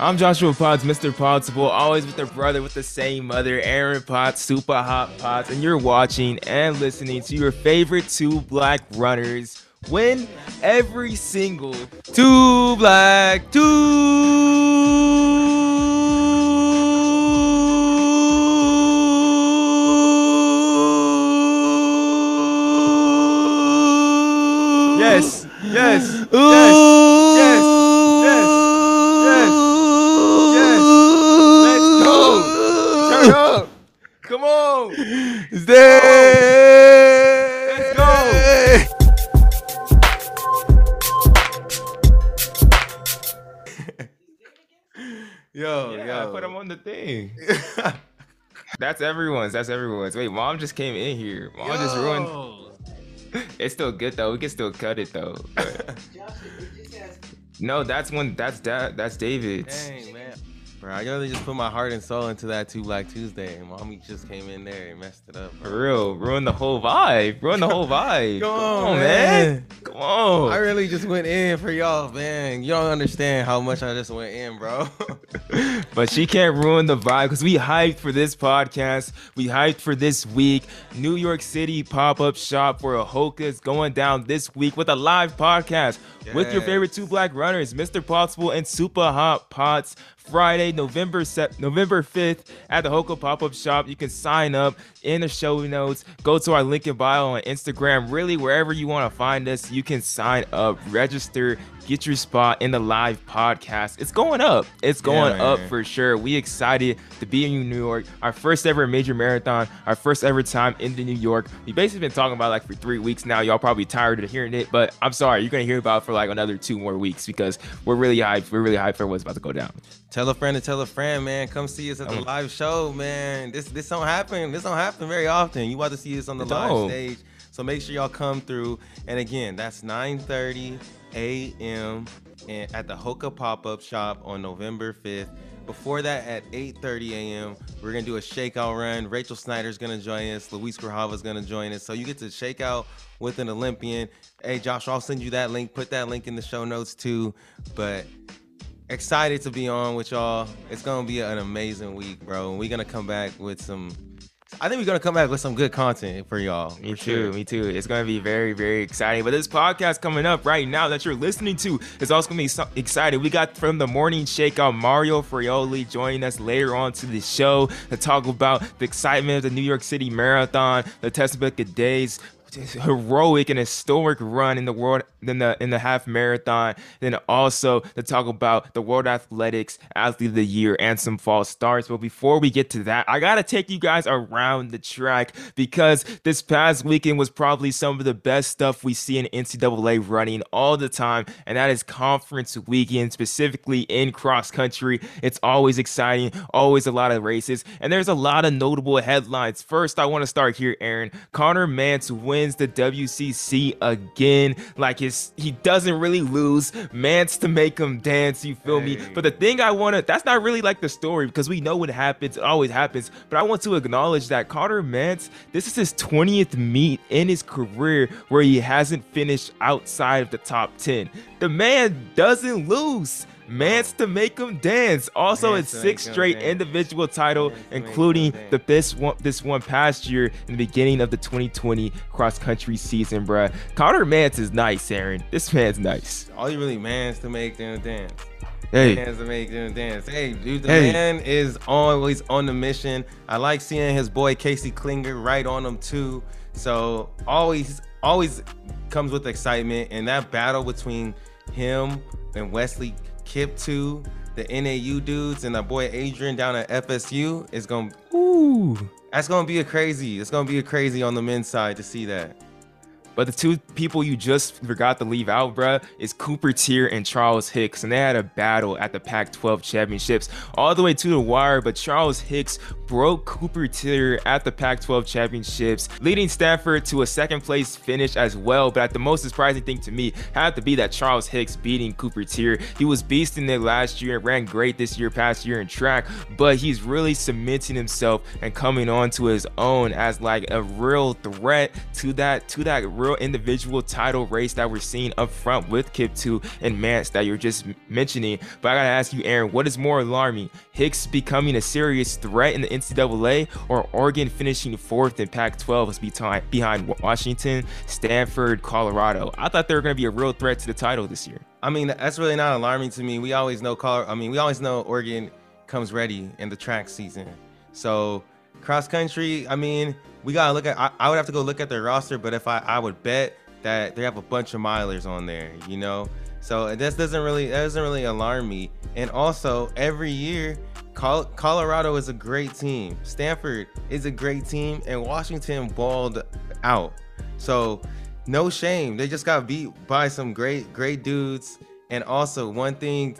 I'm Joshua Potts, Mr. Possible, always with a brother with the same mother, Aaron Potts, Super Hot Potts, and you're watching and listening to your favorite two black runners win every single two black two. Yes, yes, yes, That's everyone's. That's everyone's. Wait, mom just came in here. Mom just ruined. It's still good though. We can still cut it though. but- no, that's one. That's that. That's David's. Dang, man. Bro, I really just put my heart and soul into that two Black Tuesday, and mommy just came in there and messed it up. For real, ruin the whole vibe. Ruin the whole vibe. Come Come on, on, man. man. Come on. I really just went in for y'all, man. You don't understand how much I just went in, bro. but she can't ruin the vibe because we hyped for this podcast. We hyped for this week. New York City pop up shop for Ahoka is going down this week with a live podcast with your favorite two black runners, Mr. Possible and Super Hot Potts. Friday, November November 5th at the Hoka pop up shop. You can sign up in the show notes. Go to our link in bio on Instagram. Really, wherever you want to find us, you can sign up, register, get your spot in the live podcast. It's going up. It's going up man. for sure. We excited to be in New York. Our first ever major marathon. Our first ever time in the New York. We basically been talking about it like for three weeks now. Y'all probably tired of hearing it, but I'm sorry. You're gonna hear about it for like another two more weeks because we're really hyped. We're really hyped for what's about to go down. tell a friend to tell a friend, man. Come see us at the Um, live show, man. This this don't happen. This don't happen very often. You want to see us on the live stage. So make sure y'all come through. And again, that's 9:30 a.m. at the Hoka pop-up shop on November 5th. Before that, at 8:30 a.m., we're gonna do a shakeout run. Rachel Schneider's gonna join us. Luis Grijalva's gonna join us. So you get to shake out with an Olympian. Hey, Josh, I'll send you that link. Put that link in the show notes too. But excited to be on with y'all. It's gonna be an amazing week, bro. We're gonna come back with some. I think we're gonna come back with some good content for y'all. Me too, sure. me too. It's gonna be very, very exciting. But this podcast coming up right now that you're listening to is also gonna be so exciting. We got from the morning shakeout Mario Fraioli joining us later on to the show to talk about the excitement of the New York City Marathon, the Tessabeka Days. Heroic and historic run in the world in the in the half marathon. Then also to talk about the World Athletics Athlete of the Year and some false starts. But before we get to that, I gotta take you guys around the track because this past weekend was probably some of the best stuff we see in NCAA running all the time, and that is conference weekend, specifically in cross country. It's always exciting, always a lot of races, and there's a lot of notable headlines. First, I want to start here, Aaron. Connor Mantz wins the WCC again. Like his, he doesn't really lose. Mantz to make him dance. You feel me? But the thing I want to, that's not really like the story because we know what happens. It always happens. But I want to acknowledge that Connor Mantz, this is his 20th meet in his career where he hasn't finished outside of the top 10. The man doesn't lose. Mantz to make him dance. Also, Mantz it's sixth straight dance. individual title, Mantz to make him including the this one this one past year in the beginning of the 2020 cross country season, bruh. Connor Mantz is nice, Aaron. This man's nice. All you really man's to make them dance. Hey, Man's to make them dance. Hey, dude, the Hey. man is always on the mission. I like seeing his boy Casey Clinger right on him too. So always, always comes with excitement. And that battle between him and Wesley Kiptoo, the NAU dudes, and that boy Adrian down at FSU is gonna. ooh. That's gonna be a crazy. It's gonna be a crazy on the men's side to see that. But the two people you just forgot to leave out, bruh, is Cooper Teare and Charles Hicks. And they had a battle at the Pac 12 championships all the way to the wire. But Charles Hicks broke Cooper Teare at the Pac 12 championships, leading Stanford to a second place finish as well. But at the most surprising thing to me had to be that Charles Hicks beating Cooper Teare. He was beasting it last year and ran great this year, past year in track, but he's really cementing himself and coming on to his own as like a real threat to that to that real individual title race that we're seeing up front with Kiptoo and Mantz that you're just mentioning. But I gotta ask you, Aaron, what is more alarming? Hicks becoming a serious threat in the NCAA or Oregon finishing fourth in Pac 12 behind Washington, Stanford, Colorado? I thought they were gonna be a real threat to the title this year. I mean, that's really not alarming to me. We always know Colorado, I mean, we always know Oregon comes ready in the track season. So cross country, I mean, we gotta look at. I, I, would have to go look at their roster, but if I, I would bet that they have a bunch of milers on there, you know. So this doesn't really that doesn't really alarm me. And also, every year, Colorado is a great team. Stanford is a great team, and Washington balled out. So no shame. They just got beat by some great great dudes. And also, one thing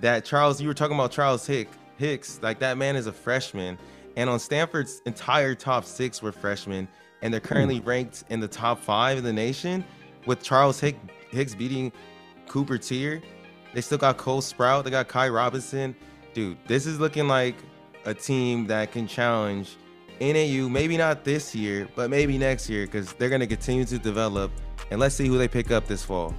that Charles, you were talking about Charles Hick, Hicks, like that man is a freshman and on Stanford's entire top six were freshmen, and they're currently hmm. ranked in the top five in the nation, with Charles Hick, Hicks beating Cooper Teare, They still got Cole Sprout. They got Ky Robinson. Dude, this is looking like a team that can challenge NAU. Maybe not this year, but maybe next year because they're going to continue to develop. And let's see who they pick up this fall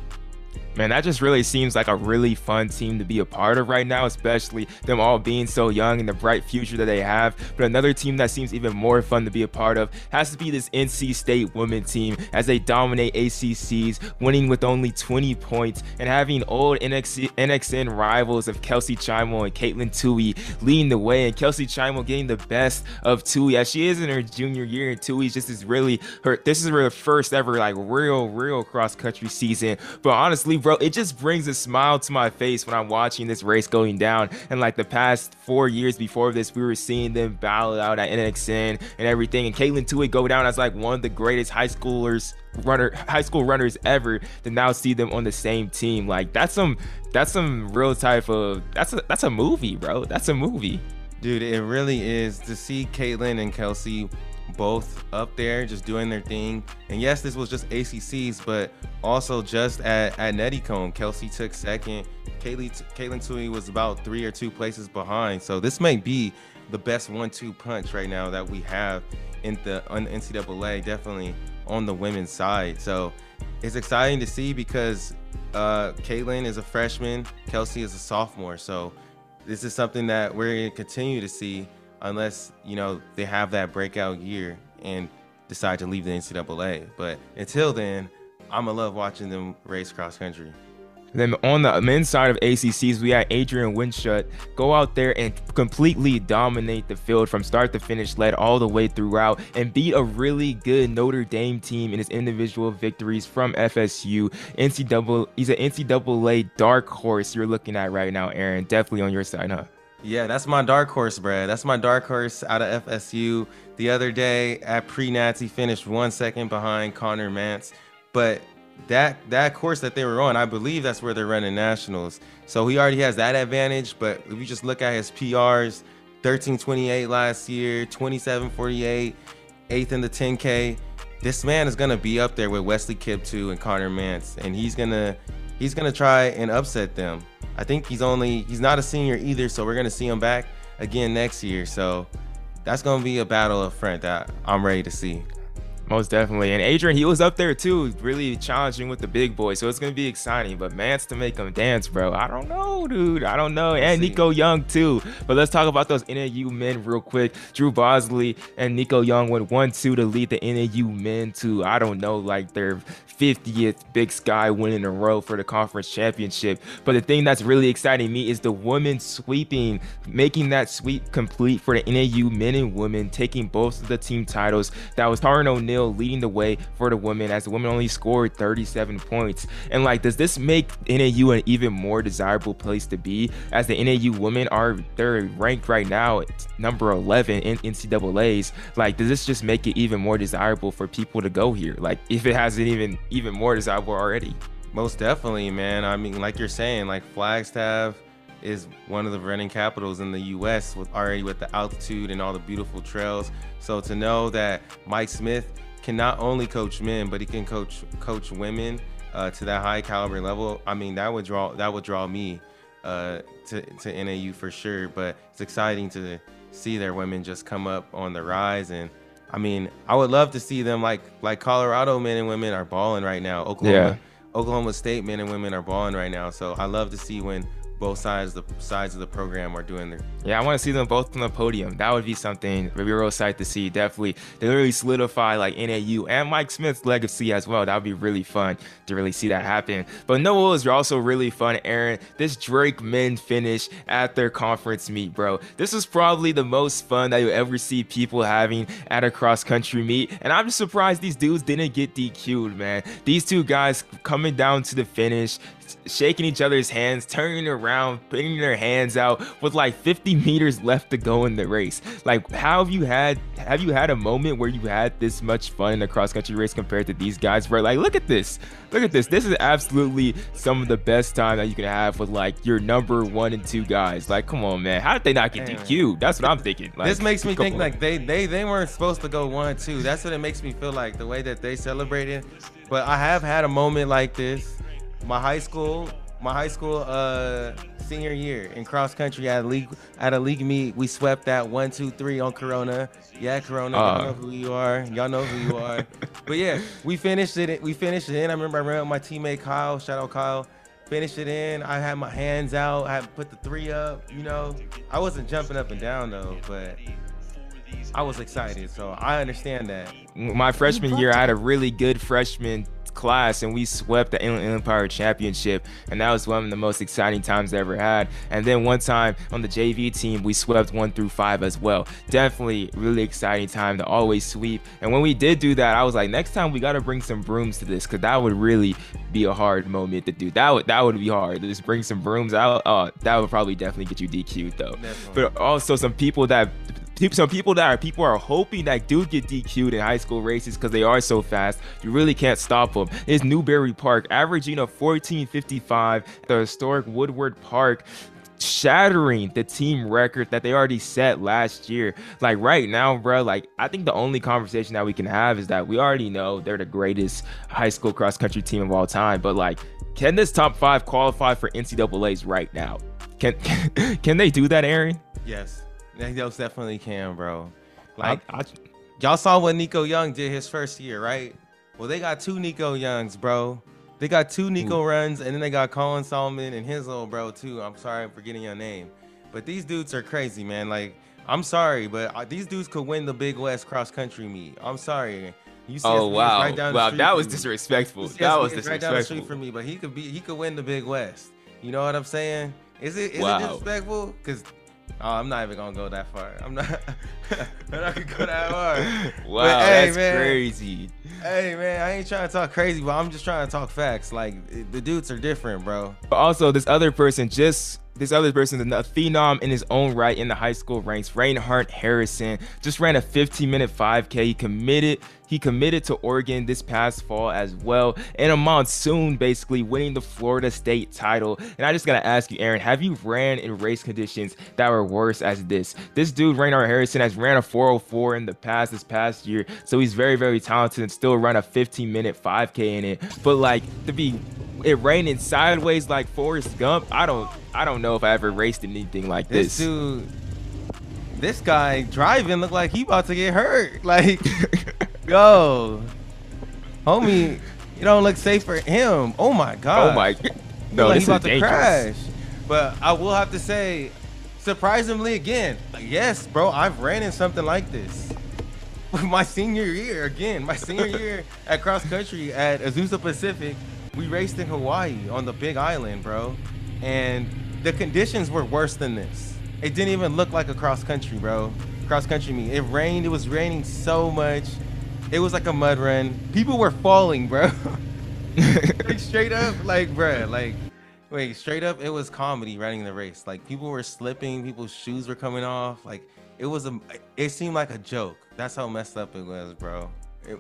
man, that just really seems like a really fun team to be a part of right now, especially them all being so young and the bright future that they have. But another team that seems even more fun to be a part of has to be this NC State women team as they dominate ACCs, winning with only 20 points and having old NXC, NXN rivals of Kelsey Chmiel and Katelyn Tuohy leading the way, and Kelsey Chmiel getting the best of Tuohy as she is in her junior year, and Tuohy's just is really her. This is her first ever like real, real cross country season. But honestly, bro, it just brings a smile to my face when I'm watching this race going down. And like the past four years before this, we were seeing them battle out at NXN and everything. And Katelyn Tuohy go down as like one of the greatest high schoolers runner high school runners ever to now see them on the same team like that's some that's some real type of that's a that's a movie bro that's a movie dude it really is to see Katelyn and Kelsey both up there just doing their thing. And yes, this was just ACCs, but also just at, at Nuttycombe, Kelsey took second. Kaylee, Tuohy was about three or two places behind. So this may be the best one-two punch right now that we have in the on NCAA, definitely on the women's side. So it's exciting to see because uh, Katelyn is a freshman, Kelsey is a sophomore. So this is something that we're going to continue to see unless you know they have that breakout year and decide to leave the NCAA. But until then, I'm gonna love watching them race cross country. Then on the men's side of ACCs, we had Adriaan Wildschutt go out there and completely dominate the field from start to finish, led all the way throughout, and beat a really good Notre Dame team in his individual victories from FSU. NCAA, he's an NCAA dark horse you're looking at right now, Aaron. Definitely on your side, huh? Yeah, that's my dark horse, Brad. That's my dark horse out of FSU. The other day at pre-nats, he finished one second behind Connor Mantz, but that that course that they were on, I believe that's where they're running nationals. So he already has that advantage. But if you just look at his PRs, 1328 last year, 2748, eighth in the 10K. This man is gonna be up there with Wesley Kiptoo and Connor Mantz, and he's gonna he's gonna try and upset them. I think he's only he's not a senior either, so we're gonna see him back again next year. So that's gonna be a battle of front that I'm ready to see. Most definitely. And Adrian, he was up there too, really challenging with the big boys. So it's going to be exciting. But Mantz to make him dance, bro. I don't know, dude. I don't know. And Nico Young too. But let's talk about those NAU men real quick. Drew Bosley and Nico Young went 1 2 to lead the NAU men to, I don't know, like their 50th Big Sky win in a row for the conference championship. But the thing that's really exciting me is the women sweeping, making that sweep complete for the NAU men and women, taking both of the team titles. That was Taryn O'Neill leading the way for the women as the women only scored 37 points. And like, does this make NAU an even more desirable place to be as the NAU women are they're ranked right now number 11 in NCAA's? Like, does this just make it even more desirable for people to go here? Like, if it hasn't even even more desirable already. Most definitely, man. I mean, like you're saying, like Flagstaff, is one of the running capitals in the U.S. with already with the altitude and all the beautiful trails. So to know that Mike Smith can not only coach men, but he can coach coach women uh, to that high caliber level. I mean, that would draw that would draw me uh, to to NAU for sure. But it's exciting to see their women just come up on the rise and I mean, I would love to see them like like Colorado men and women are balling right now. Oklahoma yeah. Oklahoma State men and women are balling right now. So I love to see when both sides the sides of the program are doing their. Yeah, I want to see them both on the podium. That would be something be real excited to see. Definitely, they really solidify like NAU and Mike Smith's legacy as well. That would be really fun to really see that happen. But no, was also really fun, Aaron. This Drake men finish at their conference meet, bro. This is probably the most fun that you'll ever see people having at a cross country meet. And I'm just surprised these dudes didn't get DQ'd, man. These two guys coming down to the finish, shaking each other's hands, turning around, putting their hands out with like 50 meters left to go in the race. Like, how have you had have you had a moment where you had this much fun in a cross country race compared to these guys? Where like, look at this, look at this. This is absolutely some of the best time that you can have with like your number one and two guys. Like, come on, man, how did they not get DQ? That's what I'm thinking. Like, this makes me think on. like they they they weren't supposed to go one two. That's what it makes me feel like the way that they celebrated. But I have had a moment like this my high school, my high school uh senior year in cross country at a league at a league meet, we swept that one, two, three on Corona. Yeah, Corona. Uh, y'all know who you are. Y'all know who you are. but yeah, we finished it. We finished it in. I remember I ran with my teammate Kyle. Shout out Kyle. Finished it in. I had my hands out. I had put the three up. You know, I wasn't jumping up and down though, but I was excited. So I understand that. My freshman year, I had a really good freshman class and we swept the Inland Empire Championship. And that was one of the most exciting times I ever had. And then one time on the JV team, we swept one through five as well. Definitely really exciting time to always sweep. And when we did do that, I was like, next time we got to bring some brooms to this because that would really be a hard moment to do. That would that would be hard. Just bring some brooms out. Oh, that would probably definitely get you DQ'd though. Definitely. But also some people that some people that are people are hoping that do get DQ'd in high school races because they are so fast. You really can't stop them. It's Newbury Park averaging a 1455 the historic Woodward Park shattering the team record that they already set last year. Like right now, bro, like I think the only conversation that we can have is that we already know they're the greatest high school cross country team of all time. But like, can this top five qualify for NCAA's right now? Can can they do that, Aaron? Yes. They most definitely can, bro. Like I, I, y'all saw what Nico Young did his first year, right? Well, they got two Nico Youngs, bro. They got two Nico Ooh. runs, and then they got Colin Sahlman and his little bro too. I'm sorry I'm forgetting your name, but these dudes are crazy, man. Like I'm sorry, but these dudes could win the Big West cross country meet. I'm sorry. oh wow, right wow, that was disrespectful. That was disrespectful. Right down the street for me, but he could be, he could win the Big West. You know what I'm saying? Is it is wow. it disrespectful? Because Oh, I'm not even gonna go that far. I'm not. I'm not gonna go that far. Wow, but, hey, that's man, crazy. Hey man, I ain't trying to talk crazy, but I'm just trying to talk facts. Like the dudes are different, bro. But also, this other person just this other person is a phenom in his own right in the high school ranks. Rheinhardt Harrison just ran a 15 minute 5K. He committed he committed to Oregon this past fall as well in a monsoon, basically winning the Florida State title. And I just gotta ask you, Aaron, have you ran in race conditions that were worse as this? This dude, Rheinhardt Harrison, has ran a 404 in the past this past year, so he's very very talented and still run a 15 minute 5K in it. But like to be it raining sideways like Forrest Gump. I don't I don't know if I ever raced anything like this. This dude, this guy driving looked like he about to get hurt. Like, yo, homie, you don't look safe for him. Oh my god. Oh my. No, like this about to crash. But I will have to say, surprisingly, again, yes, bro, I've ran in something like this. my senior year, again, my senior year at cross country at Azusa Pacific, we raced in Hawaii on the Big Island, bro, and the conditions were worse than this. It didn't even look like a cross country, bro. Cross country meet. It rained. It was raining so much. It was like a mud run. People were falling, bro. like straight up, like, bro, like, wait, straight up, it was comedy running the race. Like people were slipping, people's shoes were coming off. Like it was a, it seemed like a joke. That's how messed up it was, bro.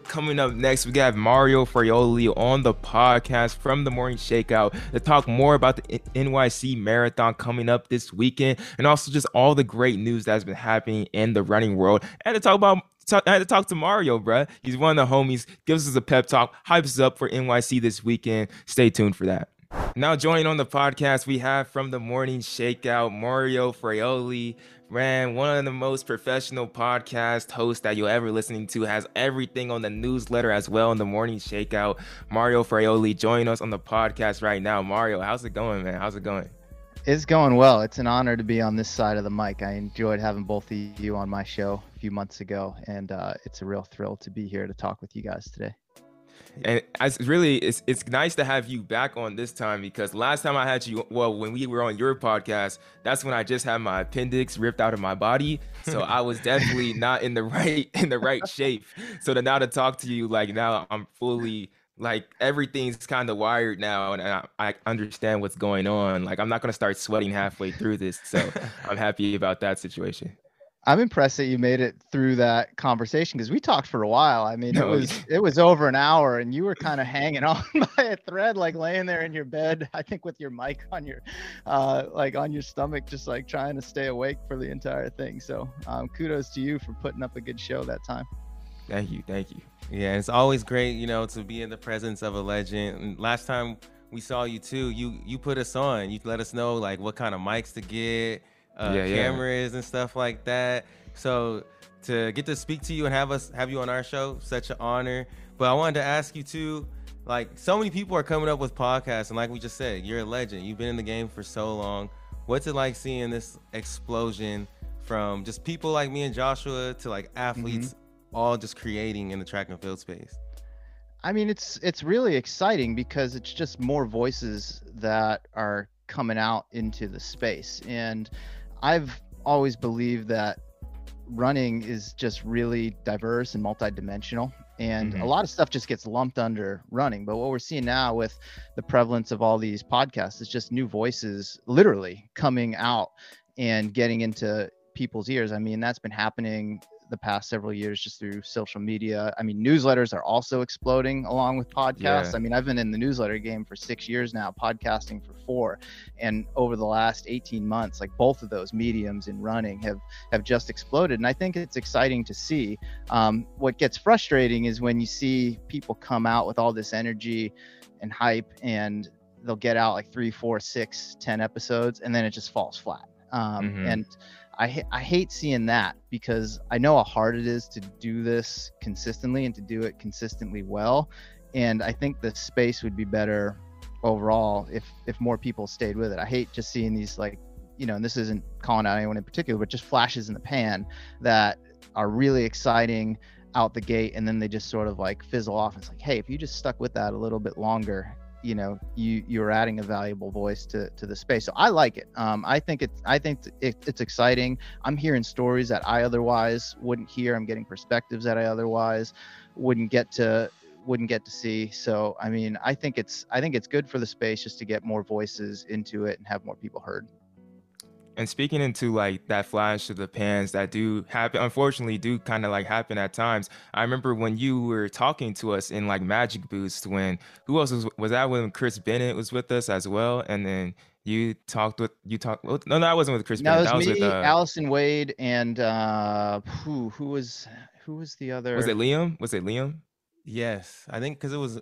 Coming up next, we got Mario Fraioli on the podcast from the Morning Shakeout to talk more about the NYC Marathon coming up this weekend and also just all the great news that's been happening in the running world and to talk about I had to talk to Mario, bruh. He's one of the homies, gives us a pep talk, hypes us up for NYC this weekend. Stay tuned for that. Now, joining on the podcast, we have from the morning shakeout Mario Fraioli. Man, one of the most professional podcast hosts that you'll ever listening to has everything on the newsletter as well in the morning shakeout. Mario Fraioli join us on the podcast right now. Mario, how's it going, man? How's it going? It's going well. It's an honor to be on this side of the mic. I enjoyed having both of you on my show few months ago, and uh, it's a real thrill to be here to talk with you guys today. And it's really it's it's nice to have you back on this time because last time I had you well when we were on your podcast that's when I just had my appendix ripped out of my body. So I was definitely not in the right in the right shape. So to now to talk to you like now I'm fully like everything's kind of wired now and I, I understand what's going on. Like I'm not gonna start sweating halfway through this so I'm happy about that situation I'm impressed that you made it through that conversation because we talked for a while. I mean, it was it was over an hour, and you were kind of hanging on by a thread, like laying there in your bed. I think with your mic on your, uh, like on your stomach, just like trying to stay awake for the entire thing. So, um, kudos to you for putting up a good show that time. Thank you, thank you. Yeah, it's always great, you know, to be in the presence of a legend. And last time we saw you too, you you put us on. You let us know like what kind of mics to get uh, yeah, cameras yeah. and stuff like that. So to get to speak to you and have us have you on our show, such an honor. But I wanted to ask you too, like so many people are coming up with podcasts, and like we just said, you're a legend. You've been in the game for so long. What's it like seeing this explosion from just people like me and Joshua to like athletes, mm-hmm. all just creating in the track and field space? I mean, it's it's really exciting because it's just more voices that are coming out into the space and I've always believed that running is just really diverse and multidimensional and mm-hmm. a lot of stuff just gets lumped under running but what we're seeing now with the prevalence of all these podcasts is just new voices literally coming out and getting into people's ears i mean that's been happening the past several years just through social media. I mean, newsletters are also exploding along with podcasts. Yeah. I mean, I've been in the newsletter game for six years now, podcasting for four. And over the last 18 months, like both of those mediums in running have have just exploded. And I think it's exciting to see. Um, what gets frustrating is when you see people come out with all this energy and hype and they'll get out like three, four, six, ten episodes, and then it just falls flat. Um, mm-hmm. And I, I hate seeing that because I know how hard it is to do this consistently and to do it consistently well. And I think the space would be better overall if if more people stayed with it. I hate just seeing these like, you know, and this isn't calling out anyone in particular, but just flashes in the pan that are really exciting out the gate and then they just sort of like fizzle off. It's like, hey, if you just stuck with that a little bit longer you know you you're adding a valuable voice to to the space. So i like it. Um, i think it's i think it, it's exciting. I'm hearing stories that i otherwise wouldn't hear. I'm getting perspectives that i otherwise wouldn't get to wouldn't get to see. So i mean i think it's i think it's good for the space just to get more voices into it and have more people heard and speaking into like that flash of the pans that do happen, unfortunately, do kind of like happen at times. I remember when you were talking to us in like Magic Boost, when who else was was that when Chris Bennett was with us as well, and then you talked with you talked. no, no, that wasn't with Chris. No, Bennett. that was, was me, with uh, Alison Wade, and uh, who who was who was the other? Was it Liam? Was it Liam? Yes, I think because it was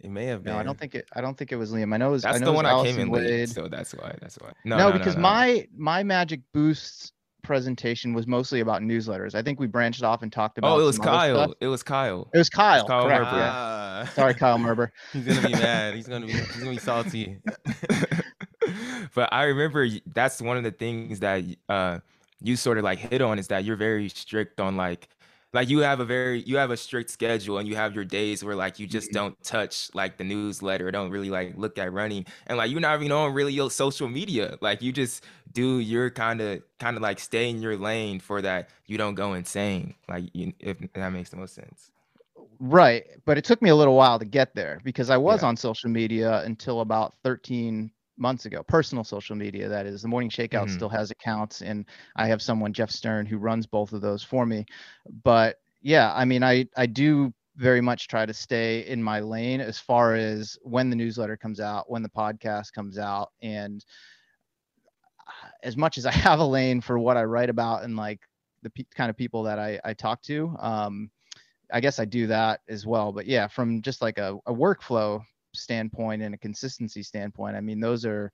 it may have been. No, I don't think it. I don't think it was Liam. I know it was. That's I know the one I came in Wade. late, so that's why. That's why. No, no, no because no, my my Magic Boosts presentation was mostly about newsletters. I think we branched off and talked about. Oh, it was Kyle. It was Kyle. It was Kyle. It was Kyle correct. Merber. Yeah. Sorry, Kyle Merber. he's gonna be mad. He's gonna be. He's gonna be salty. but I remember that's one of the things that uh, you sort of like hit on is that you're very strict on like like you have a very you have a strict schedule and you have your days where like you just mm-hmm. don't touch like the newsletter don't really like look at running and like you're not even on really your social media like you just do your kind of kind of like stay in your lane for that you don't go insane like you, if that makes the most sense right but it took me a little while to get there because i was yeah. on social media until about 13 months ago personal social media that is the morning shakeout mm-hmm. still has accounts and i have someone jeff stern who runs both of those for me but yeah, I mean, I I do very much try to stay in my lane as far as when the newsletter comes out, when the podcast comes out, and as much as I have a lane for what I write about and like the pe- kind of people that I, I talk to, um, I guess I do that as well. But yeah, from just like a, a workflow standpoint and a consistency standpoint, I mean, those are,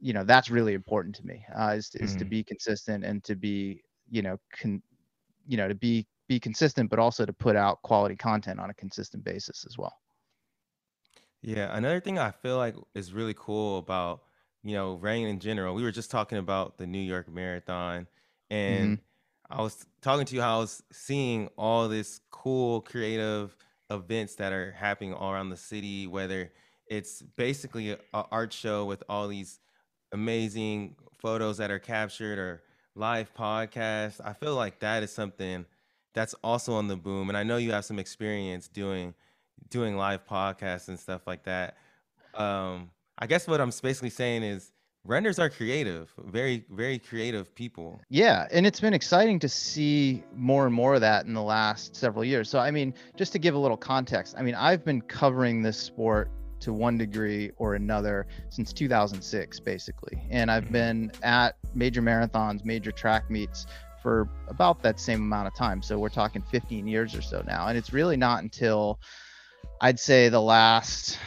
you know, that's really important to me uh, is, is mm-hmm. to be consistent and to be, you know, con, you know, to be be consistent, but also to put out quality content on a consistent basis as well. Yeah, another thing I feel like is really cool about you know rain in general. We were just talking about the New York Marathon, and mm-hmm. I was talking to you how I was seeing all this cool creative events that are happening all around the city. Whether it's basically an art show with all these amazing photos that are captured or live podcasts. I feel like that is something that's also on the boom. And I know you have some experience doing doing live podcasts and stuff like that. Um, I guess what I'm basically saying is runners are creative, very, very creative people. Yeah. And it's been exciting to see more and more of that in the last several years. So, I mean, just to give a little context, I mean, I've been covering this sport to one degree or another since 2006, basically. And I've mm-hmm. been at major marathons, major track meets for about that same amount of time. So we're talking 15 years or so now. And it's really not until I'd say the last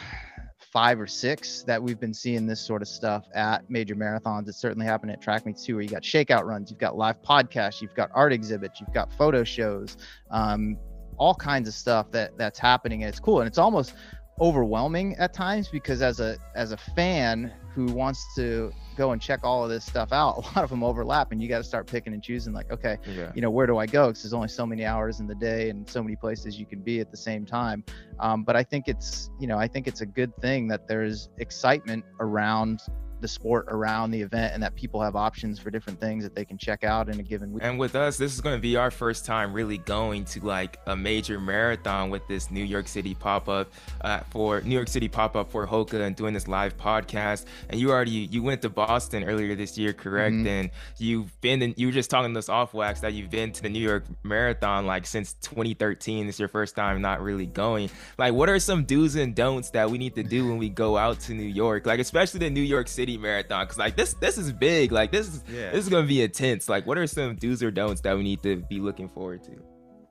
five or six that we've been seeing this sort of stuff at major marathons. It certainly happened at track meets too, where you got shakeout runs, you've got live podcasts, you've got art exhibits, you've got photo shows, um, all kinds of stuff that that's happening, and it's cool. And it's almost overwhelming at times because as a as a fan who wants to go and check all of this stuff out a lot of them overlap and you got to start picking and choosing like okay yeah. you know where do i go because there's only so many hours in the day and so many places you can be at the same time um, but i think it's you know i think it's a good thing that there's excitement around the sport around the event and that people have options for different things that they can check out in a given week. And with us, this is going to be our first time really going to like a major marathon with this New York City pop up uh, for New York City pop up for Hoka and doing this live podcast. And you already you went to Boston earlier this year, correct? Mm-hmm. And you've been in, you were just talking to us off wax that you've been to the New York Marathon like since 2013. It's your first time not really going. Like, what are some do's and don'ts that we need to do when we go out to New York? Like, especially the New York City City Marathon because like this this is big. Like this is yeah. this is gonna be intense. Like what are some do's or don'ts that we need to be looking forward to?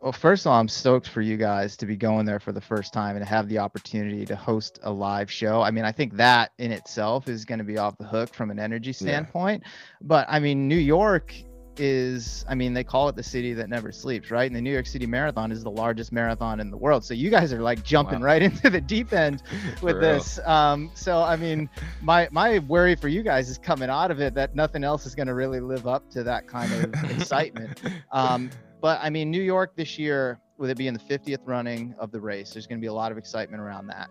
Well, first of all, I'm stoked for you guys to be going there for the first time and have the opportunity to host a live show. I mean, I think that in itself is going to be off the hook from an energy standpoint. Yeah. But I mean, New York is I mean they call it the city that never sleeps, right? And the New York City Marathon is the largest marathon in the world. So you guys are like jumping wow. right into the deep end with this. Um, so I mean, my my worry for you guys is coming out of it that nothing else is going to really live up to that kind of excitement. Um, but I mean, New York this year, with it being the 50th running of the race, there's going to be a lot of excitement around that.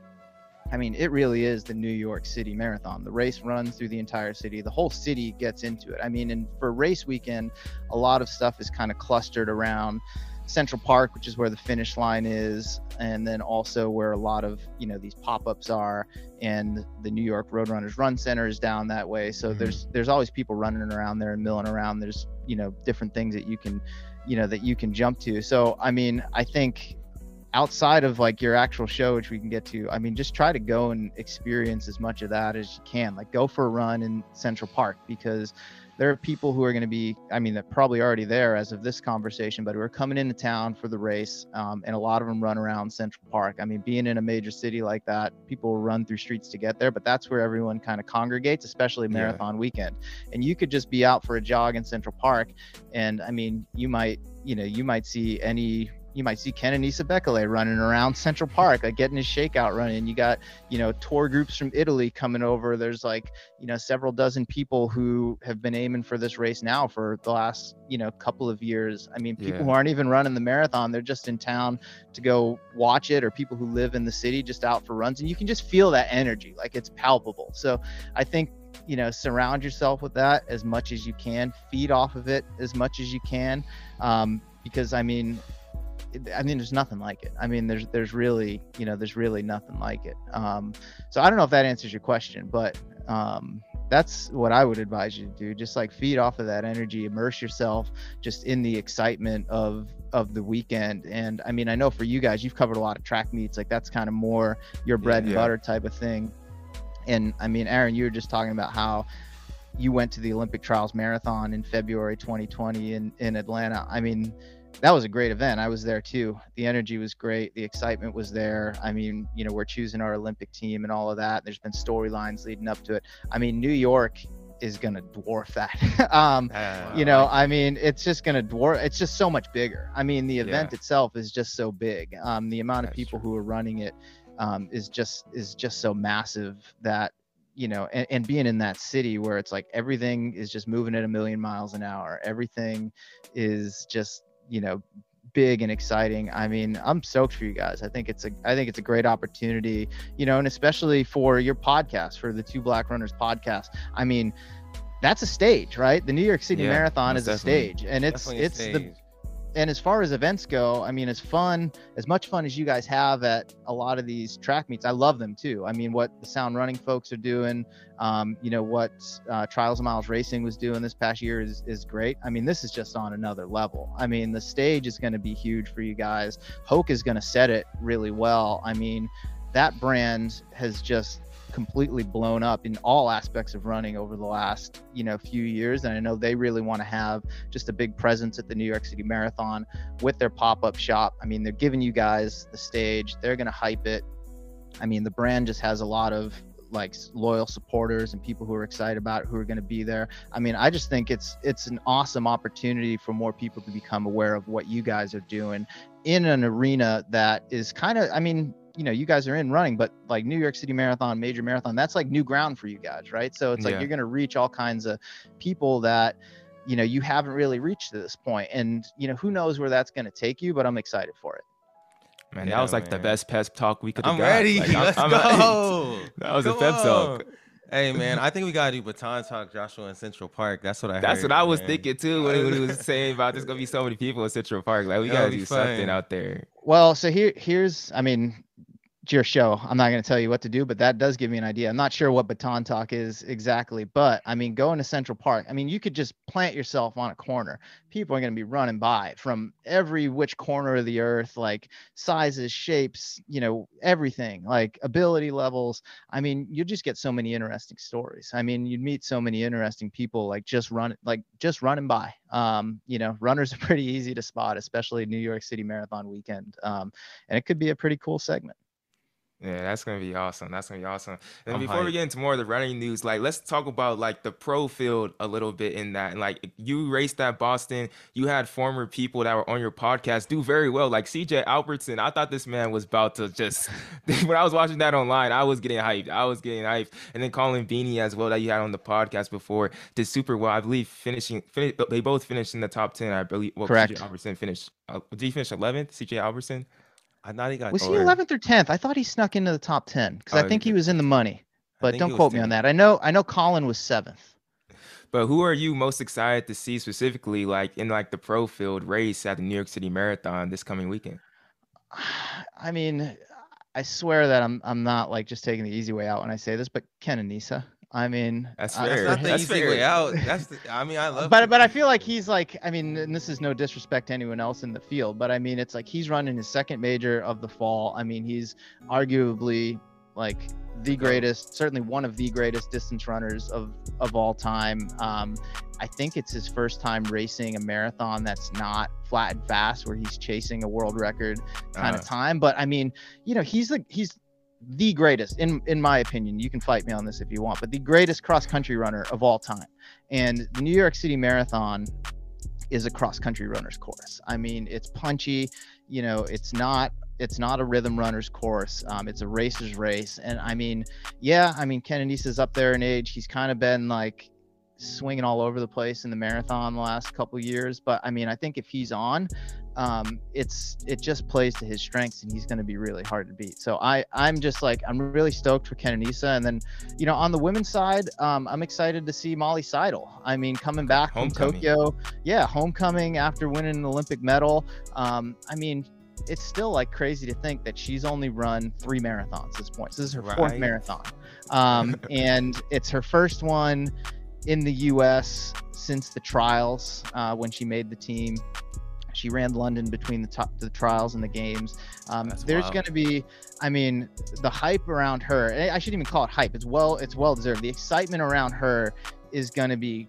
I mean, it really is the New York City Marathon. The race runs through the entire city. The whole city gets into it. I mean, and for race weekend, a lot of stuff is kind of clustered around Central Park, which is where the finish line is, and then also where a lot of you know these pop-ups are, and the New York Roadrunners Run Center is down that way. So mm-hmm. there's there's always people running around there and milling around. There's you know different things that you can you know that you can jump to. So I mean, I think outside of like your actual show which we can get to i mean just try to go and experience as much of that as you can. Like go for a run in central park because there are people who are going to be i mean they're probably already there as of this conversation but who are coming into town for the race um, and a lot of them run around central park. I mean being in a major city like that people run through streets to get there but that's where everyone kind of congregates especially marathon yeah. weekend. And you could just be out for a jog in central park and i mean you might you know you might see any you might see Ken Kenenisa Bekele running around Central Park, like getting his shakeout running. You got, you know, tour groups from Italy coming over. There's like, you know, several dozen people who have been aiming for this race now for the last, you know, couple of years. I mean, people yeah. who aren't even running the marathon, they're just in town to go watch it, or people who live in the city just out for runs. And you can just feel that energy, like it's palpable. So I think you know surround yourself with that as much as you can feed off of it as much as you can um, because i mean I mean, there's nothing like it. I mean, there's there's really you know there's really nothing like it. Um, so I don't know if that answers your question, but um, that's what I would advise you to do. Just like feed off of that energy, immerse yourself just in the excitement of of the weekend. And I mean, I know for you guys, you've covered a lot of track meets. Like that's kind of more your bread yeah. and butter type of thing. And I mean, Aaron, you were just talking about how you went to the Olympic Trials Marathon in February 2020 in in Atlanta. I mean, that was a great event. I was there too. The energy was great. The excitement was there. I mean, you know, we're choosing our Olympic team and all of that. There's been storylines leading up to it. I mean, New York is going to dwarf that. um, uh, you know, I mean, it's just going to dwarf. It's just so much bigger. I mean, the event yeah. itself is just so big. Um, the amount of people true. who are running it um, is just is just so massive that you know, and, and being in that city where it's like everything is just moving at a million miles an hour. Everything is just you know big and exciting. I mean, I'm stoked for you guys. I think it's a I think it's a great opportunity, you know, and especially for your podcast, for the Two Black Runners podcast. I mean, that's a stage, right? The New York City yeah, Marathon is a stage, and it's it's the and as far as events go, I mean, as fun, as much fun as you guys have at a lot of these track meets, I love them too. I mean, what the Sound Running folks are doing, um, you know, what uh, Trials of Miles Racing was doing this past year is, is great. I mean, this is just on another level. I mean, the stage is going to be huge for you guys. Hoka is going to set it really well. I mean, that brand has just completely blown up in all aspects of running over the last you know few years. And i know they really want to have just a big presence at the new york city marathon with their pop-up shop. I mean they're giving you guys the stage. They're going to hype it. I mean the brand just has a lot of like loyal supporters and people who are excited about it, who are going to be there. I mean, I just think it's it's an awesome opportunity for more people to become aware of what you guys are doing in an arena that is kind of I mean, you know you guys are in running but like new york city marathon major marathon that's like new ground for you guys right so it's like yeah. you're going to reach all kinds of people that you know you haven't really reached to this point and you know who knows where that's going to take you but i'm excited for it Man, yeah, that was like man. the best pep talk we could have I'm got. ready. Like, Let's I'm, go. that was Come a pep talk. Hey man, I think we gotta do baton talk, Joshua in Central Park. That's what I. That's heard, what I was man. thinking too when, when he was saying about there's gonna be so many people in Central Park. Like we gotta do fun. something out there. Well, so here, here's, I mean, your show. I'm not going to tell you what to do, but that does give me an idea. I'm not sure what baton talk is exactly, but I mean, going to Central Park, I mean, you could just plant yourself on a corner. People are going to be running by from every which corner of the earth, like sizes, shapes, you know, everything, like ability levels. I mean, you just get so many interesting stories. I mean, you'd meet so many interesting people, like just run, like just running by. Um, you know, runners are pretty easy to spot, especially New York City Marathon weekend. Um, and it could be a pretty cool segment. Yeah, that's gonna be awesome. That's gonna be awesome. And I'm before hyped. we get into more of the running news, like let's talk about like the pro field a little bit in that. And like you raced at Boston, you had former people that were on your podcast do very well. Like CJ Albertson, I thought this man was about to just when I was watching that online, I was getting hyped. I was getting hyped. And then Colin Bennie as well that you had on the podcast before did super well. I believe finishing fin- they both finished in the top ten. I believe well Correct. CJ Albertson finished uh, did he finish eleventh? CJ Albertson? I thought he got. Was he 11th or 10th? I thought he snuck into the top 10 because I oh, think he was in the money. But don't quote me on that. I know. I know Colin was seventh. But who are you most excited to see specifically, like in like the pro field race at the New York City Marathon this coming weekend? I mean, I swear that I'm I'm not like just taking the easy way out when I say this, but Kenenisa. I mean, that's fair. That's not the easy fair. way out. That's the, I mean, I love. But but I feel like he's like I mean, and this is no disrespect to anyone else in the field, but I mean, it's like he's running his second major of the fall. I mean, he's arguably like the greatest, certainly one of the greatest distance runners of of all time. Um, I think it's his first time racing a marathon that's not flat and fast, where he's chasing a world record kind uh. of time. But I mean, you know, he's the he's the greatest in in my opinion you can fight me on this if you want but the greatest cross country runner of all time. And the new york city marathon is a cross country runner's course. I mean it's punchy you know it's not it's not a rhythm runner's course. Um, it's a racer's race. And i mean yeah i mean ken is up there in age. He's kind of been like swinging all over the place in the marathon the last couple years but i mean i think if he's on um, it's it just plays to his strengths and he's going to be really hard to beat. So I I'm just like I'm really stoked for Kenenisa and then you know on the women's side um, I'm excited to see Molly Seidel. I mean coming back homecoming. from Tokyo, yeah, homecoming after winning an Olympic medal. Um, I mean it's still like crazy to think that she's only run three marathons at this point. So this is her fourth marathon, um, and it's her first one in the U.S. since the trials uh, when she made the team. She ran London between the top the trials and the games. Um, there's going to be, I mean, the hype around her. I shouldn't even call it hype. It's well, it's well deserved. The excitement around her is going to be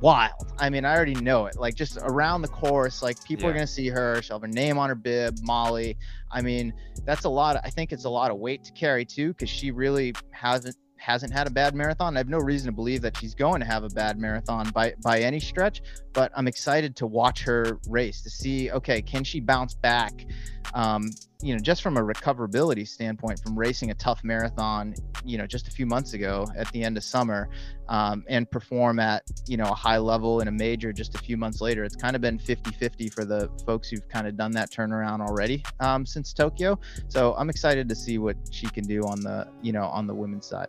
wild. I mean, I already know it. Like just around the course, like people are going to see her. She'll have her name on her bib, Molly. I mean, that's a lot. Of, I think it's a lot of weight to carry too, because she really hasn't hasn't had a bad marathon. I have no reason to believe that she's going to have a bad marathon by by any stretch. But I'm excited to watch her race to see. Okay, can she bounce back? Um, you know, just from a recoverability standpoint, from racing a tough marathon, you know, just a few months ago at the end of summer, um, and perform at you know a high level in a major just a few months later. It's kind of been 50-50 for the folks who've kind of done that turnaround already um, since Tokyo. So I'm excited to see what she can do on the you know on the women's side.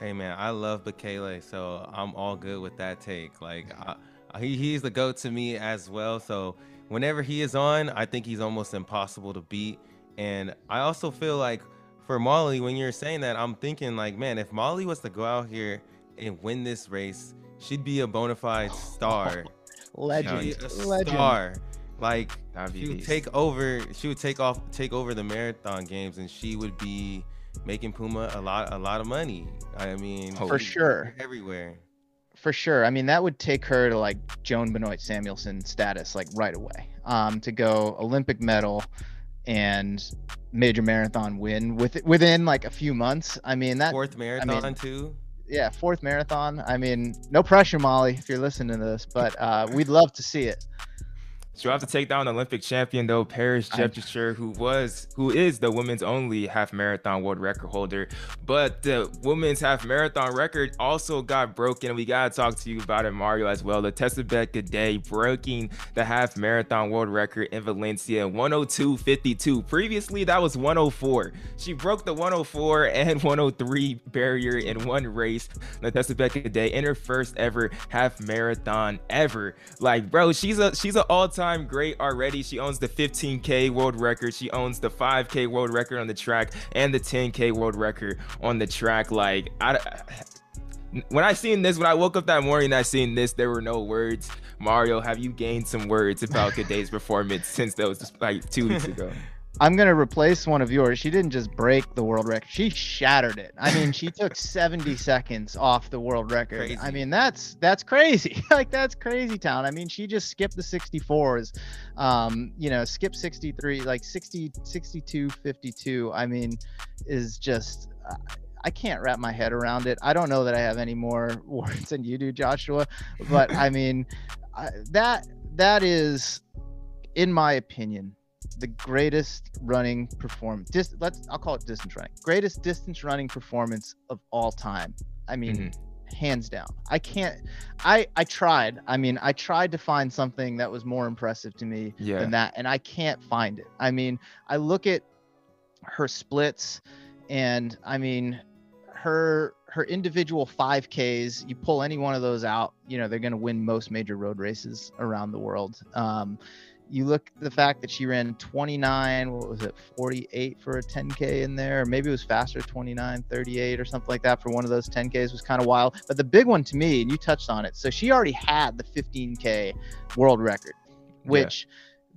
Hey man, I love Bekele, so I'm all good with that take. Like, I, Uh, he he's the goat to me as well. So whenever he is on, I think he's almost impossible to beat. And I also feel like for Molly, when you're saying that, I'm thinking like, man, if Molly was to go out here and win this race, she'd be a bona fide star. Legend, She'd be a legend. star. Like she would take over. She would take off, take over the marathon games, and she would be making Puma a lot, a lot of money. I mean, For For she'd be sure. everywhere. For sure. I mean, that would take her to like Joan Benoit Samuelson status, like right away. Um, to go Olympic medal and major marathon win with within like a few months. I mean, that Fourth marathon too. yeah, fourth marathon. I mean, no pressure, Molly, if you're listening to this, but uh, we'd love to see it. She'll have to take down Olympic champion though, Peres Jepchirchir, who was who is the women's only half marathon world record holder. But the women's half marathon record also got broken. We gotta talk to you about it, Mario, as well. Letesenbet Gidey breaking the half marathon world record in Valencia, 102.52. Previously, that was 104. She broke the 104 and 103 barrier in one race. Letesenbet Gidey in her first ever half marathon ever. Like, bro, she's a she's an all-time great already. She owns the 15k world record. She owns the 5k world record on the track and the 10k world record on the track. Like, I when I seen this, when I woke up that morning, I seen this. There were no words. Mario, have you gained some words about Gidey's performance since was like two weeks ago? I'm gonna replace one of yours. She didn't just break the world record; she shattered it. I mean, she took 70 seconds off the world record. I mean, that's that's crazy. like that's crazy town. I mean, she just skipped the 64s. Um, you know, skip 63, like 60, 62, 52. I mean, is just. Uh, I can't wrap my head around it. I don't know that I have any more words than you do, Joshua. But I mean, I, that that is, in my opinion, the greatest running performance. Dis- let's I'll call it distance running. Greatest distance running performance of all time. I mean, Mhm. hands down. I can't. I I tried. I mean, I tried to find something that was more impressive to me Yeah. than that, and I can't find it. I mean, I look at her splits, and I mean, her her individual 5Ks. You pull any one of those out, you know they're going to win most major road races around the world. Um, you look at the fact that she ran 29 what was it 48 for a 10k in there or maybe it was faster 29 38 or something like that for one of those 10ks was kind of wild but the big one to me and you touched on it so she already had the 15k world record which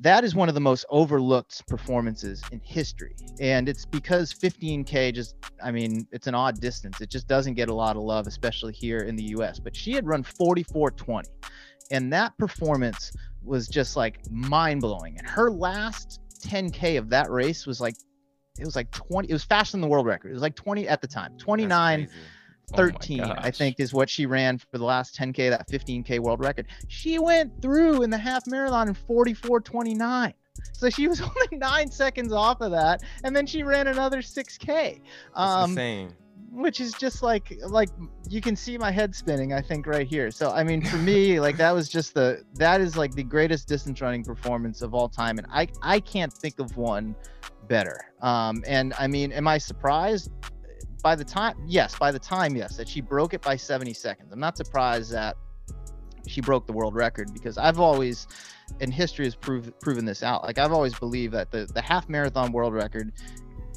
that is one of the most overlooked performances in history and it's because 15k just i mean it's an odd distance it just doesn't get a lot of love especially here in the us but she had run 4420 and that performance was just like mind blowing. And her last 10k of that race was like it was like 20 it was faster than the world record. It was like 20 at the time. That's 29 crazy. Oh 13 I think is what she ran for the last 10k that 15k world record. She went through in the half marathon in 44:29. So she was only 9 seconds off of that and then she ran another 6k. Um insane. which is just like like you can see my head spinning i think right here so i mean for me like that was just the that is like the greatest distance running performance of all time and i i can't think of one better um and i mean am i surprised by the time yes by the time yes that she broke it by 70 seconds i'm not surprised that she broke the world record because I've always, and history has proved proven this out. Like I've always believed that the the half marathon world record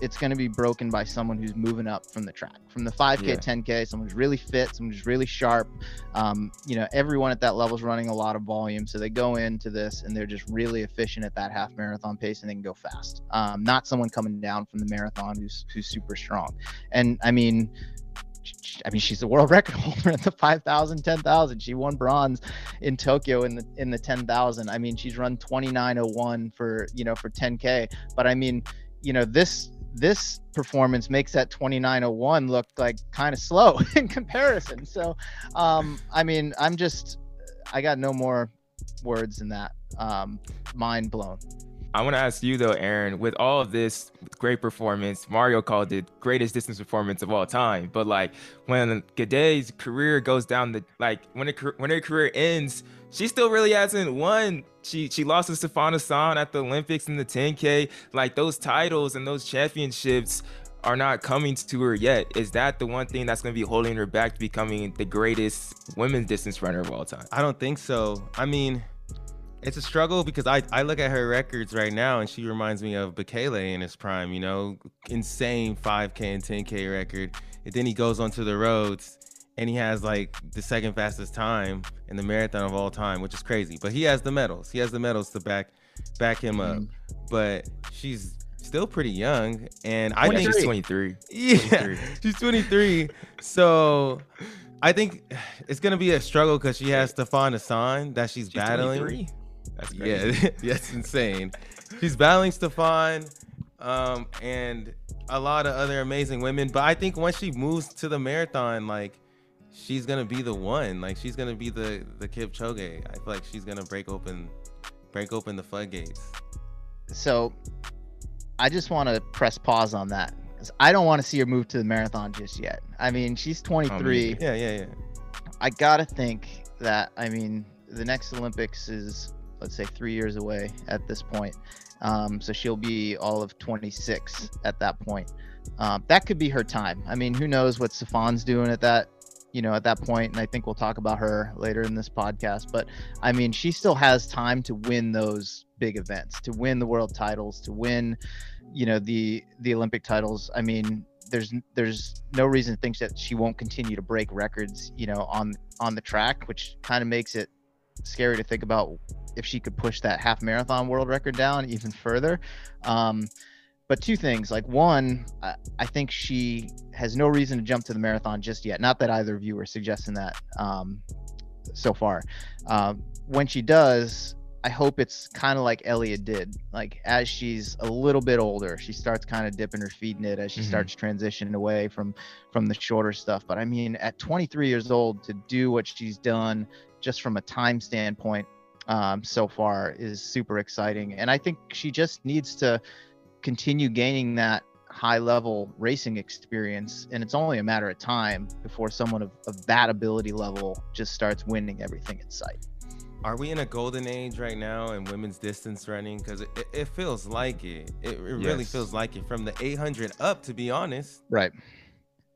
it's going to be broken by someone who's moving up from the track, from the 5K, yeah. 10K, someone who's really fit, someone who's really sharp. Um, you know, everyone at that level is running a lot of volume, so they go into this and they're just really efficient at that half marathon pace, and they can go fast. Um, not someone coming down from the marathon who's who's super strong. And I mean, I mean, she's a world record holder at the 5,000, 10,000. She won bronze in Tokyo in the in the 10,000. I mean, she's run 29:01 for you know for 10k. But I mean, you know, this this performance makes that 2901 look like kind of slow in comparison. So, um, I mean, I'm just, I got no more words than that. Um, mind blown. I want to ask you though, Aaron, with all of this great performance, Mario called it greatest distance performance of all time. But like when Gidey's career goes down the like when it when her career ends, she still really hasn't won. She she lost to Sifan Hassan at the Olympics in the 10K. Like those titles and those championships are not coming to her yet. Is that the one thing that's going to be holding her back to becoming the greatest women's distance runner of all time? I don't think so. I mean, it's a struggle because I, I look at her records right now and she reminds me of Bekele in his prime, you know, insane 5K and 10K record. And then he goes onto the roads and he has like the second fastest time in the marathon of all time, which is crazy. But he has the medals. He has the medals to back back him up. Mm. But she's still pretty young and I think she's 23. Yeah. 23. she's 23. so I think it's gonna be a struggle because she has Sifan Hassan that she's, she's battling. 23? That's crazy. Yeah, that's insane. She's battling Sifan, um, and a lot of other amazing women. But I think once she moves to the marathon, like she's gonna be the one. Like she's gonna be the the Kipchoge. I feel like she's gonna break open break open the floodgates. So I just want to press pause on that. I don't want to see her move to the marathon just yet. I mean, she's 23. yeah, yeah, yeah. I gotta think that. I mean, the next Olympics is let's say three years away at this point. Um, so she'll be all of 26 at that point. Um, that could be her time. I mean, who knows what Sifan's doing at that, you know, at that. And I think we'll talk about her later in this podcast. But I mean, she still has time to win those big events, to win the world titles, to win, you know, the the Olympic titles. I mean, there's there's no reason to think that she won't continue to break records, you know, on on the track, which kind of makes it scary to think about if she could push that half marathon world record down even further. Um, but two things like one, I, I, think she has no reason to jump to the marathon just yet. Not that either of you are suggesting that um, so far. Uh, when she does, I hope it's kind of like Eliud did. Like as she's a little bit older, she starts kind of dipping her feet in it as she mm-hmm. starts transitioning away from from the shorter stuff. But I mean, at 23 years old, to do what she's done just from a time standpoint um, so far is super exciting. And I think she just needs to continue gaining that high level racing experience. And it's only a matter of time before someone of, of that ability level just starts winning everything in sight. Are we in a golden age right now in women's distance running? Because it, it, feels like it. It, it yes. really feels like it from the 800 up, to be honest. Right.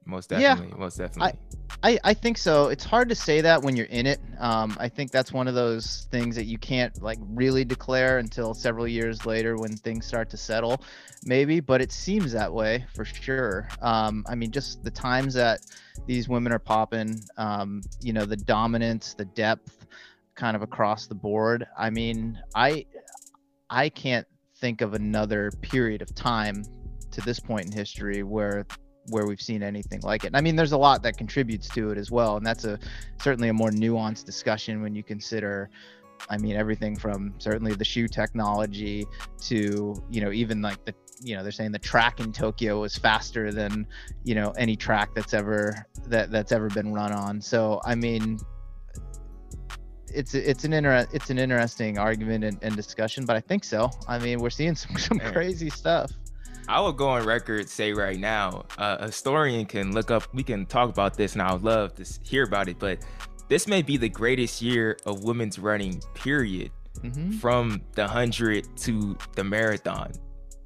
Most definitely. Yeah, most definitely. I, I, I think so. It's hard to say that when you're in it. Um, I think that's one of those things that you can't like really declare until several years later when things start to settle, maybe. But it seems that way for sure. Um, I mean, just the times that these women are popping, um, you know, the dominance, the depth, kind of across the board. I mean, I I can't think of another period of time to this point in history where where we've seen anything like it. I mean, there's a lot that contributes to it as well, and that's a certainly a more nuanced discussion when you consider. I mean, everything from certainly the shoe technology to you know even like the you know they're saying the track in Tokyo was faster than you know any track that's ever that that's ever been run on. So I mean, it's it's an inter- it's an interesting argument and, and, discussion, but I think so. I mean, we're seeing some some crazy stuff. I would go on record say right now, uh, a historian can look up. We can talk about this, and I would love to hear about it. But this may be the greatest year of women's running. Period. Mm-hmm. From the hundred to the marathon,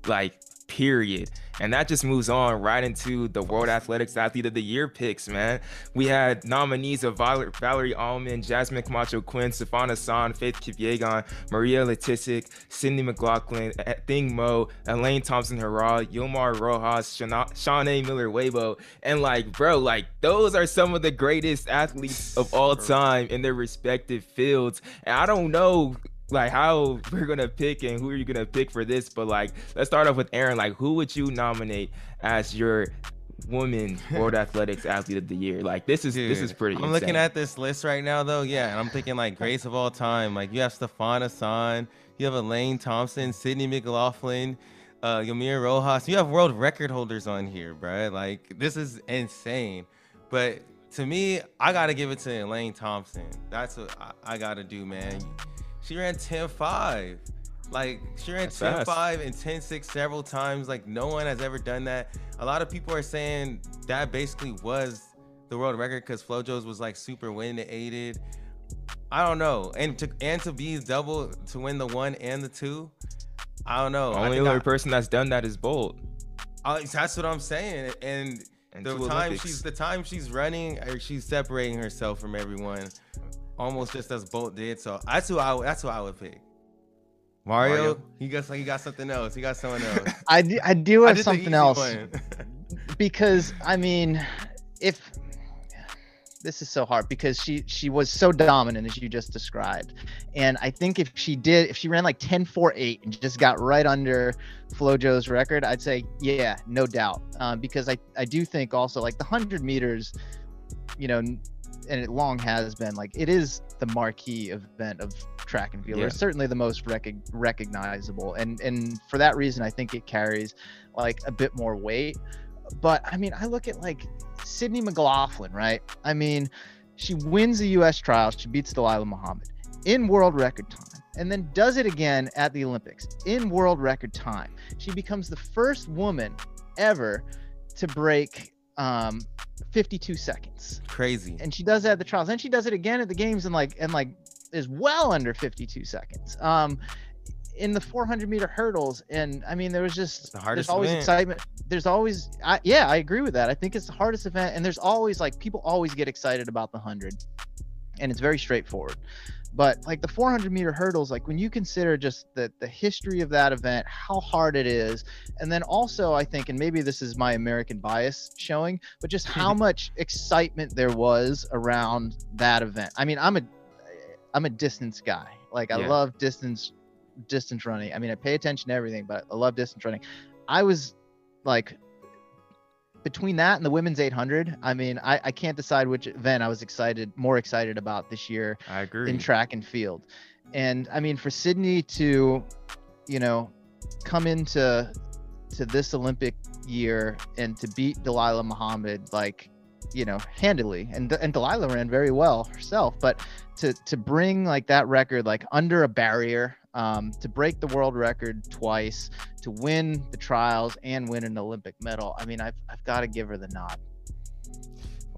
like period. And that just moves on right into the World Athletics Athlete of the Year picks, man. We had nominees of Valerie, Valerie Allman, Jasmine Camacho Quinn, Sifan Hassan, Faith Kipyegon, Maria Letisic, Sydney McLaughlin, Athing Mu, Elaine Thompson Herah, Yulimar Rojas, Shaunae Miller Uibo. And like, bro, like those are some of the greatest athletes of all time in their respective fields. And I don't know like how we're gonna pick and who are you gonna pick for this? But like let's start off with aaron. Like who would you nominate as your woman world athletics athlete of the year? Like this is Dude, this is pretty i'm insane. looking at this list right now though. Yeah and i'm thinking like grace of all time. Like you have Sifan Hassan you have elaine thompson sydney mclaughlin uh yamir rojas. You have world record holders on here bro like this is insane. But to me i gotta give it to elaine thompson. That's what i, I gotta do man she ran 10-5. Like she ran 10-5 and 10-6 several times. Like no one has ever done that. A lot of people are saying that basically was the world record because FloJo's was like super wind aided. I don't know. And to and to be double to win the one and the two, I don't know. Only other I, person that's done that is Bolt. Uh, that's what I'm saying. And, and the time Olympics. she's the time she's running or she's separating herself from everyone almost just as Bolt did. So that's who I that's who I would pick. Mario, Mario. he got he got something else. He got someone else. I do, I do have I something else because I mean, if this is so hard because she she was so dominant as you just described, and I think if she did if she ran like 10 4 8 and just got right under FloJo's record, I'd say yeah, no doubt. Um, because I I do think also like the hundred meters, you know and it long has been like it is the marquee event of track and field. Yeah. It's certainly the most rec- recognizable, and and for that reason, I think it carries like a bit more weight. But I mean, I look at like Sydney McLaughlin, right? I mean, she wins the U.S. trials, she beats Dalilah Muhammad in world record time, and then does it again at the Olympics in world record time. She becomes the first woman ever to break um, 52 seconds. Crazy. And she does that at the trials. Then she does it again at the games and like and like is well under 52 seconds. Um in the 400 meter hurdles and I mean there was just the there's always event. excitement. There's always I, yeah, I agree with that. I think it's the hardest event and there's always like people always get excited about the 100 and it's very straightforward but like the 400 meter hurdles like when you consider just the the history of that event how hard it is and then also i think and maybe this is my american bias showing but just how mm-hmm. much excitement there was around that event. I mean i'm a i'm a distance guy. Like i yeah. love distance distance running. I mean i pay attention to everything but i love distance running. I was like between that and the women's 800 i mean I, I can't decide which event i was excited more excited about this year i agree. in track and field. And i mean for sydney to you know come into to this olympic year and to beat dalilah muhammad like you know handily and and dalilah ran very well herself but to to bring like that record like under a barrier um, to break the world record twice, to win the trials and win an Olympic medal. I mean, I've, I've got to give her the nod.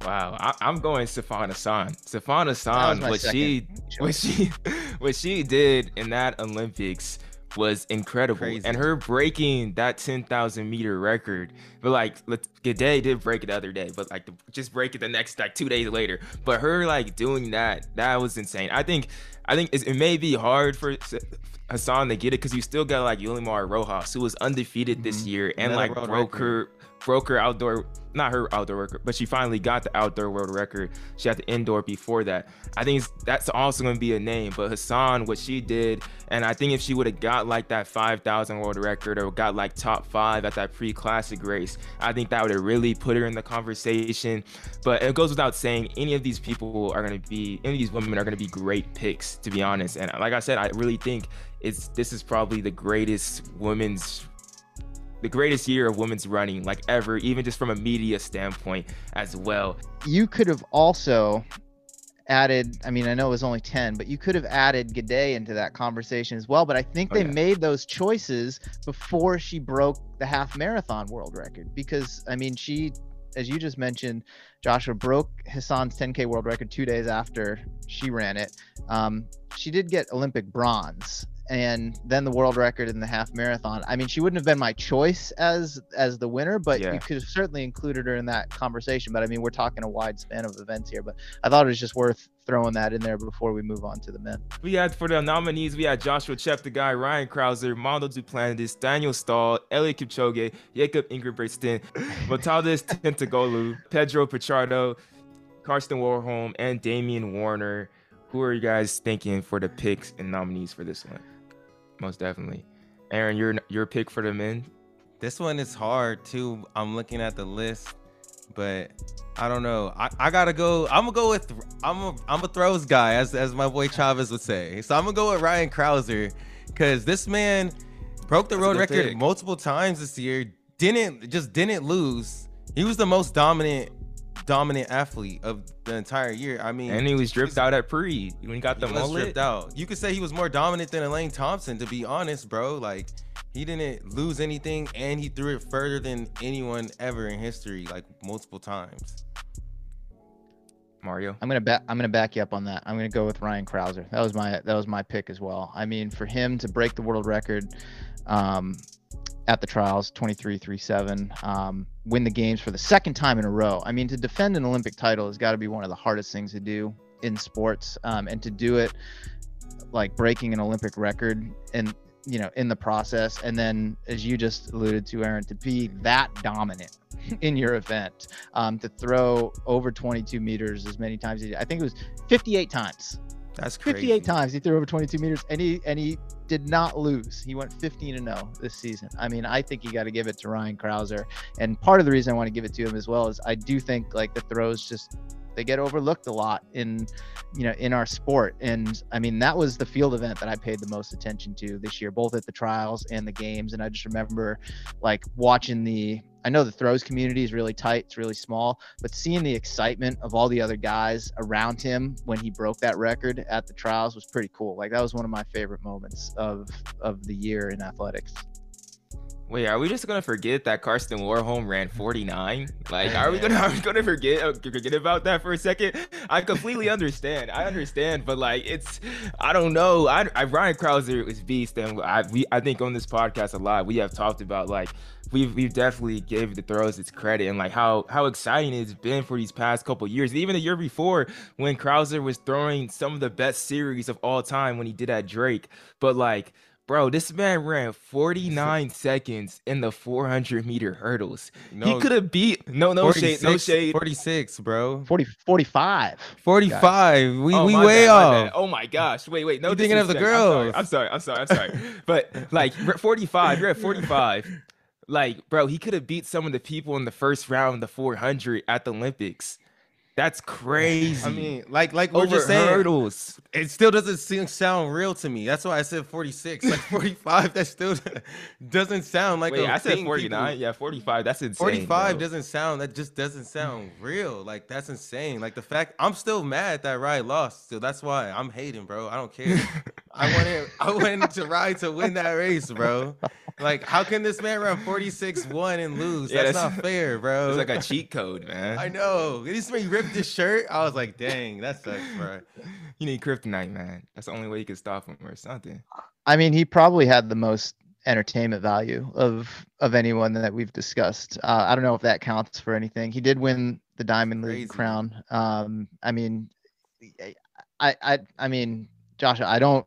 Wow, I, am going Sifan Hassan. Sifan Hassan, what she, what she, what she did in that Olympics was incredible, Crazy. and her breaking that 10,000 meter record. But like, Gidey did break it the other day, but like, just break it the next like two days later. But her like doing that, that was insane. I think I think it may be hard for Hassan to get it because you still got like Yulimar Rojas, who was undefeated mm-hmm. this year and Another like broke her broke her outdoor not her outdoor record, but she finally got the outdoor world record. She had the indoor before that. I think that's also going to be a name. But Hassan, what she did, and I think if she would have got like that 5,000 world record or got like top five at that pre-classic race, I think that would have really put her in the conversation. But it goes without saying, any of these people are going to be, any of these women are going to be great picks, to be honest. And like I said, I really think it's this is probably the greatest women's the greatest year of women's running like ever even just from a media standpoint as well. You could have also added i mean i know it was only 10 but you could have added Gidey into that conversation as well but i think oh, they yeah. made those choices before she broke the half marathon world record because i mean she as you just mentioned joshua broke hassan's 10k world record two days after she ran it. Um, she did get olympic bronze and then the world record in the half marathon. I mean, she wouldn't have been my choice as as the winner, but Yeah. you could have certainly included her in that conversation. But I mean, we're talking a wide span of events here, but I thought it was just worth throwing that in there before we move on to the men. We had for the nominees, we had Joshua Cheptegei, Ryan Crouser, Mondo Duplantis, Daniel Stahl, Eliud Kipchoge, Jacob Ingrid Ingebrigtsen, Miltiadis Tentoglou, Pedro Pichardo, Karsten Warholm, and Damian Warner. Who are you guys thinking for the picks and nominees for this one? Most definitely. Aaron, your your pick for the men? This one is hard too. I'm looking at the list, but I don't know. I, I gotta go. I'm gonna go with I'm a I'm a throws guy, as as my boy Chavez would say. So I'm gonna go with Ryan Crouser, because this man broke the That's road record pick. multiple times this year. Didn't just didn't lose. He was the most dominant dominant athlete of the entire year. I mean, And he was dripped out at pre when he got the he was mullet. dripped out. You could say he was more dominant than Elaine Thompson, to be honest, bro. Like he didn't lose anything, and he threw it further than anyone ever in history, like multiple times. Mario. I'm gonna back. I'm gonna back you up on that. I'm gonna go with Ryan Crouser. That was my that was my pick as well. I mean, for him to break the world record um, at the trials, 23-3-7, um, win the games for the second time in a row. I mean, to defend an Olympic title has got to be one of the hardest things to do in sports, um, and to do it like breaking an Olympic record and you know in the process, and then as you just alluded to, Aaron, to be that dominant in your event um, to throw over 22 meters as many times. I think it was 58 times. That's crazy. 58 times he threw over 22 meters, and he and he did not lose. He went 15 and 0 this season. I mean, I think you got to give it to Ryan Crouser, and part of the reason I want to give it to him as well is I do think like the throws just they get overlooked a lot in you know in our sport and i mean that was the field event that i paid the most attention to this year both at the trials and the games and i just remember like watching the i know the throws community is really tight it's really small but seeing the excitement of all the other guys around him when he broke that record at the trials was pretty cool. Like that was one of my favorite moments of of the year in athletics Wait, are we just gonna forget that Karsten Warholm ran 49? Like, are we gonna are we gonna forget uh, forget about that for a second? I completely understand. I understand, but like, it's I don't know. I, I Ryan Crouser is beast, and I we I think on this podcast a lot we have talked about like we've we've definitely gave the throws its credit and like how how exciting it's been for these past couple years. Even the year before when Crouser was throwing some of the best series of all time when he did at Drake, but like. Bro, this man ran 49 seconds in the 400 meter hurdles. he could have beat no no shade no shade. 46, bro. 40 45 45. We Oh, we way bad, off. bad. Oh my gosh! Wait wait no. You thinking of the girls. I'm sorry. I'm sorry. I'm sorry. I'm sorry. but like 45, you're at 45. Like bro, he could have beat some of the people in the first round the 400 at the Olympics. That's crazy. I mean, like like we're over just saying, hurdles. it still doesn't seem sound real to me. That's why I said 46. Like 45, that still doesn't sound like Wait, a I said 49. people- Yeah, 45. That's insane. 45 bro. doesn't sound that just doesn't mm. sound real. Like that's insane. Like the fact I'm still mad that Ryan lost. So that's why I'm hating, bro. I don't care. I wanted I wanted to ride to win that race, bro. Like how can this man run 46-1 and lose? Yeah, that's, that's- not fair, bro. It's like a cheat code, man. I know. This man ripped his shirt. I was like, dang, that sucks, bro. You need kryptonite, man. That's the only way you can stop him or something. I mean, he probably had the most entertainment value of of anyone that we've discussed. Uh, I don't know if that counts for anything. He did win the Diamond Crazy. League crown. Um, I mean, I I I mean, Joshua, I don't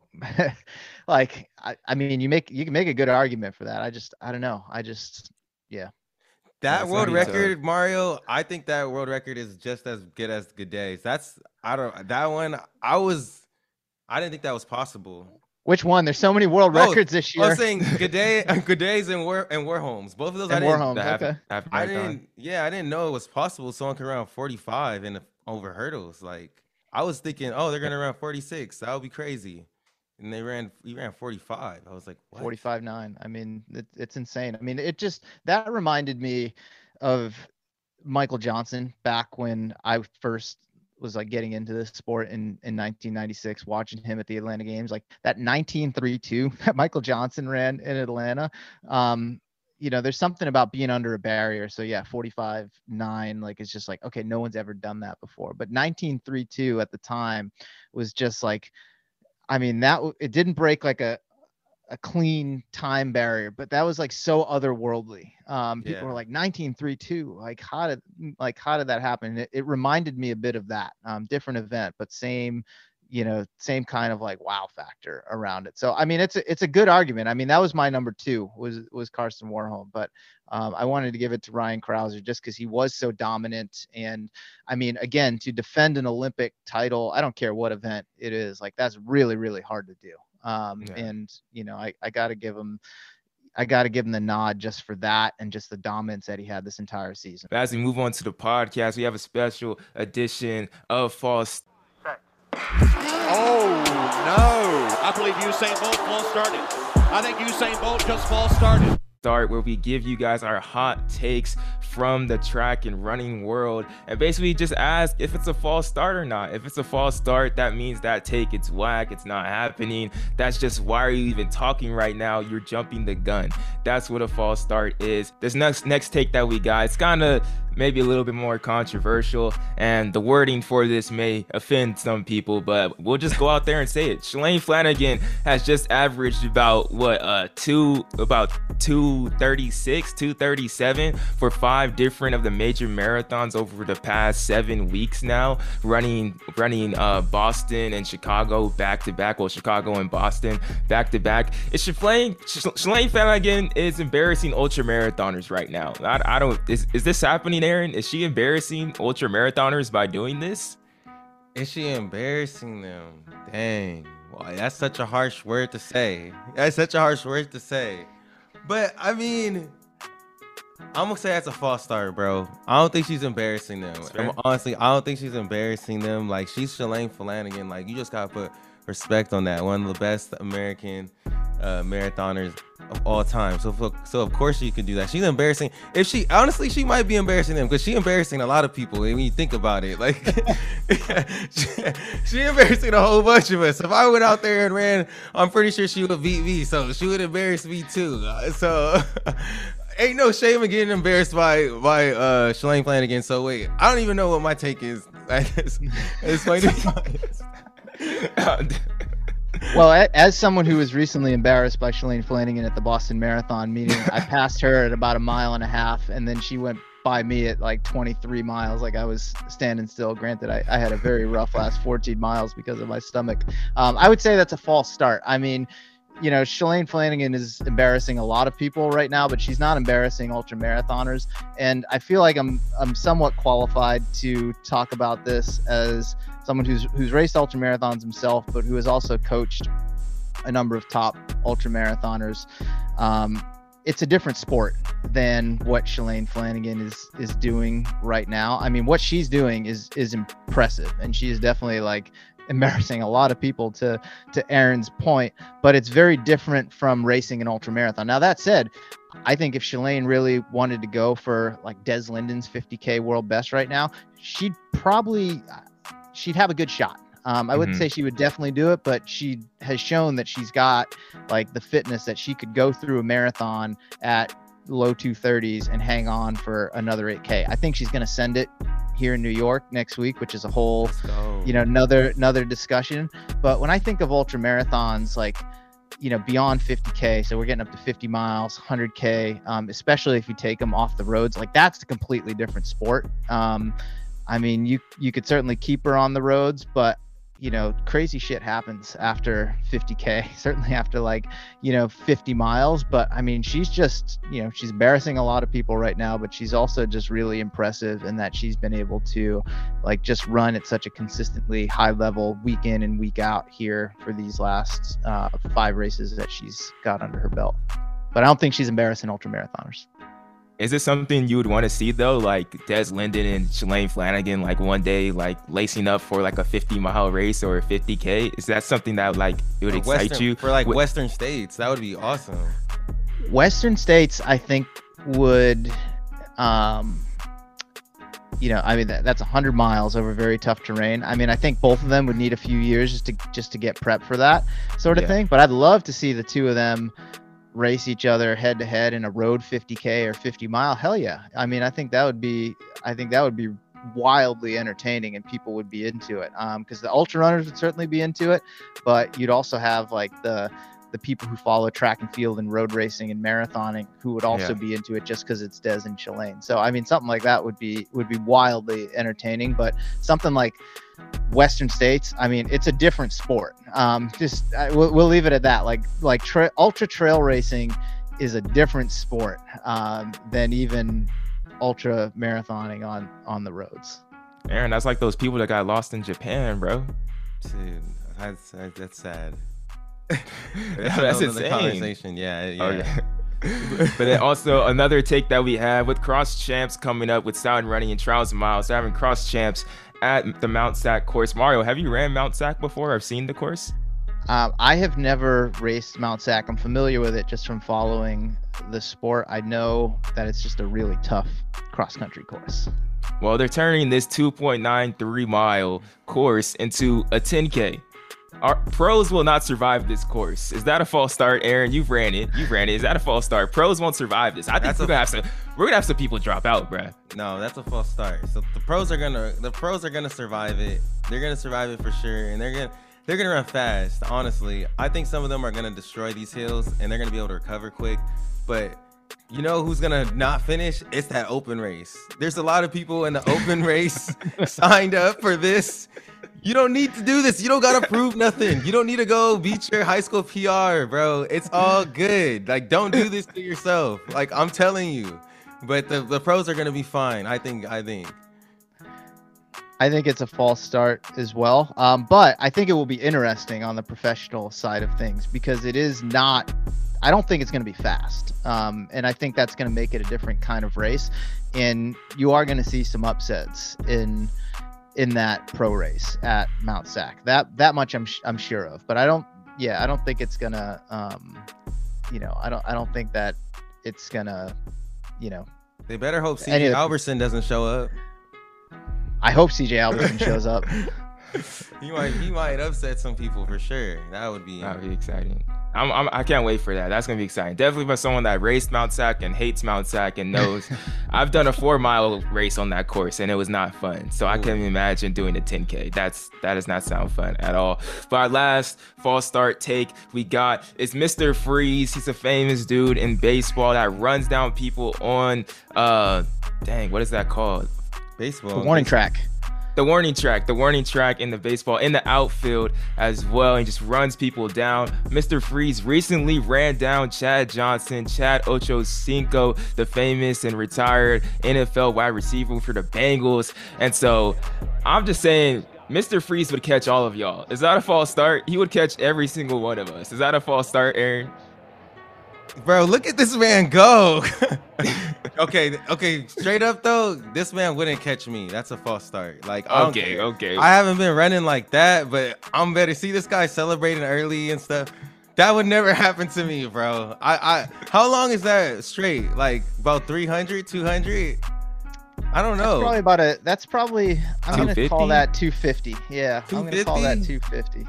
like. I, I mean, you make you can make a good argument for that. I just I don't know. I just That it's world not easy. record, Mario, I think that world record is just as good as Gidey's. That's I don't that one. I was I didn't think that was possible. which one? There's so many world Oh, records this year. I was saying Gidey, Gidey's, and War and Warholm's. Both of those I and didn't. Warholm. The half, Okay. half I didn't. Yeah, I didn't know it was possible. Someone could run 45 and over hurdles. Like I was thinking, oh, they're gonna run 46. That would be crazy. And they ran. He ran 45. I was like, what? 45 9 i mean it, it's insane i mean it just that reminded me of michael johnson back when i first was like getting into this sport in in 1996 watching him at the atlanta games like that 1932 that michael johnson ran in atlanta um you know there's something about being under a barrier so yeah 45 9 like it's just like okay no one's ever done that before but 1932 at the time was just like I mean, that it didn't break like a a clean time barrier, but that was like so otherworldly. Um, people Yeah. were like 1932, like how did like how did that happen? It, it reminded me a bit of that. Um, different event, but same, you know, same kind of like wow factor around it. So I mean, it's a it's a good argument. I mean, that was my number two was was Karsten Warholm, but um, I wanted to give it to Ryan Crouser just because he was so dominant. And I mean, again, to defend an Olympic title, I don't care what event it is, like that's really really hard to do. Um, Yeah. And you know, I I got to give him. I got to give him the nod just for that and just the dominance that he had this entire season. But as we move on to the podcast, we have a special edition of False Oh no! I believe Usain Bolt false started. I think Usain Bolt just false started. Start where we give you guys our hot takes from the track and running world and basically just ask if it's a false start or not. If it's a false start, that means that take it's whack, it's not happening. That's just why are you even talking right now? You're jumping the gun. That's what a false start is. This next next take that we got, it's kind of maybe a little bit more controversial and the wording for this may offend some people but we'll just go out there and say it. Shalane Flanagan has just averaged about what uh two about 236 237 for five different of the major marathons over the past seven weeks now running running uh Boston and Chicago back to back well Chicago and Boston back to back it's Shalane Shalane Flanagan is embarrassing ultra marathoners right now. I, I don't is, is this happening Aaron is she embarrassing ultra marathoners by doing this Is she embarrassing them? Dang. Well, that's such a harsh word to say. That's such a harsh word to say. But I mean, I'm gonna say that's a false start, bro. I don't think she's embarrassing them. I'm- honestly, I don't think she's embarrassing them. Like she's Shalane Flanagan. Like you just gotta put respect on that. One of the best American uh, marathoners of all time. So, for, so of course she could do that. She's embarrassing. If she honestly, she might be embarrassing them because she embarrassing a lot of people. When you think about it, like she, she embarrassing a whole bunch of us. If I went out there and ran, I'm pretty sure she would beat me. So she would embarrass me too. Uh, So. Ain't no shame in getting embarrassed by by uh Shalane Flanagan. So wait, I don't even know what my take is. it's funny. Well, as someone who was recently embarrassed by Shalane Flanagan at the Boston Marathon meeting, I passed her at about a mile and a half, and then she went by me at like 23 miles. Like I was standing still. Granted, I, I had a very rough last 14 miles because of my stomach. Um, I would say that's a false start. I mean, you know, Shalane Flanagan is embarrassing a lot of people right now, but she's not embarrassing ultra marathoners. And I feel like I'm I'm somewhat qualified to talk about this as someone who's who's raced ultra marathons himself, but who has also coached a number of top ultra marathoners. Um, it's a different sport than what Shalane Flanagan is is doing right now. I mean, what she's doing is is impressive, and she is definitely like embarrassing a lot of people to to Aaron's point. But it's very different from racing an ultra marathon. Now that said, I think if Shalane really wanted to go for like Des Linden's 50k world best right now, she'd probably she'd have a good shot. Um, I wouldn't Mhm. say she would definitely do it, but she has shown that she's got like the fitness that she could go through a marathon at low 230s and hang on for another 8K. I think she's going to send it here in New York next week, which is a whole you know another another discussion but when i think of ultra marathons like you know beyond 50k so we're getting up to 50 miles 100k um, especially if you take them off the roads like that's a completely different sport um, i mean you you could certainly keep her on the roads but you know crazy shit happens after 50k certainly after like you know 50 miles but i mean she's just you know she's embarrassing a lot of people right now but she's also just really impressive in that she's been able to like just run at such a consistently high level week in and week out here for these last uh, five races that she's got under her belt. But I don't think she's embarrassing ultra marathoners. Is it something you would want to see though, like Des Linden and Shalane Flanagan, like one day, like lacing up for like a 50 mile race or a 50k? Is that something that like it would For excite Western- you? for like Wh- Western states? That would be awesome. Western states, I think, would, um, you know, I mean that, that's 100 miles over very tough terrain. I mean, I think both of them would need a few years just to just to get prep for that sort of Yeah. thing. But I'd love to see the two of them race each other head to head in a road 50k or 50 mile. Hell yeah! I mean, I think that would be, I think that would be wildly entertaining and people would be into it. Um, because the ultra runners would certainly be into it, but you'd also have like the the people who follow track and field and road racing and marathoning who would also Yeah. be into it just because it's Des and Shalane. So I mean, something like that would be would be wildly entertaining. But something like Western States, I mean, it's a different sport. Um, just I, we'll, we'll leave it at that. Like like tra- ultra trail racing is a different sport um, than even ultra marathoning on on the roads. Aaron, that's like those people that got lost in Japan, bro. Dude, that's that's sad. that's Another insane. Conversation. Yeah, yeah. Oh, yeah. but then also another take that we have with cross champs coming up with Sound Running and Trials Miles, So having cross champs at the Mount Sac course. Mario, have you ran Mount Sac before? I've seen the course. Um, I have never raced Mount Sac. I'm familiar with it just from following the sport. I know that it's just a really tough cross country course. Well, they're turning this 2.93 mile course into a 10K. Our pros will not survive this course. Is that a false start, Aaron? You've ran it. You've ran it. Is that a false start? Pros won't survive this. I think That's we're a- gonna have some. We're gonna have some people drop out, bruh. No, that's a false start. So the pros are gonna the pros are gonna survive it. They're gonna survive it for sure, and they're gonna they're gonna run fast. Honestly, I think some of them are gonna destroy these hills, and they're gonna be able to recover quick. But you know who's gonna not finish? It's that open race. There's a lot of people in the open race signed up for this. You don't need to do this. You don't gotta prove nothing. You don't need to go beat your high school PR, bro. It's all good. Like, don't do this to yourself. Like, I'm telling you. But the, the pros are gonna be fine. I think. I think. I think it's a false start as well. Um, but I think it will be interesting on the professional side of things because it is not. I don't think it's going to be fast, um, and I think that's going to make it a different kind of race. And you are going to see some upsets in in that pro race at Mount Sac. That that much I'm I'm sure of. But I don't. Yeah, I don't think it's gonna. Um, you know, I don't. I don't think that it's gonna. You know, They better hope CJ Any the- Albertson doesn't show up. I hope CJ Albertson shows up. He might. He might upset some people for sure. That would be. That'd be exciting. I'm, I'm, I can't wait for that. That's gonna be exciting. Definitely for someone that raced Mount Sac and hates Mount Sac and knows. I've done a four mile race on that course and it was not fun. So I can't imagine doing a 10k. That's that does not sound fun at all. But our last false start take we got is Mr. Freeze. He's a famous dude in baseball that runs down people on uh, dang, what is that called? baseball. The warning track. The warning track, the warning track in the baseball, in the outfield as well, and just runs people down. Mr. Freeze recently ran down Chad Johnson, Chad Ochocinco, the famous and retired NFL wide receiver for the Bengals. And so I'm just saying, Mr. Freeze would catch all of y'all. Is that a false start? He would catch every single one of us. Is that a false start, Aaron? Bro, look at this man go. okay, okay, straight up though, this man wouldn't catch me. That's a false start. Like, I Okay, care. okay. I haven't been running like that, but I'm better. See this guy celebrating early and stuff. That would never happen to me, bro. I, I, how long is that straight? Like about 300, 200? I don't That's know. probably about a. That's probably. I'm gonna call that 250. Yeah, I'm gonna call that 250? 250.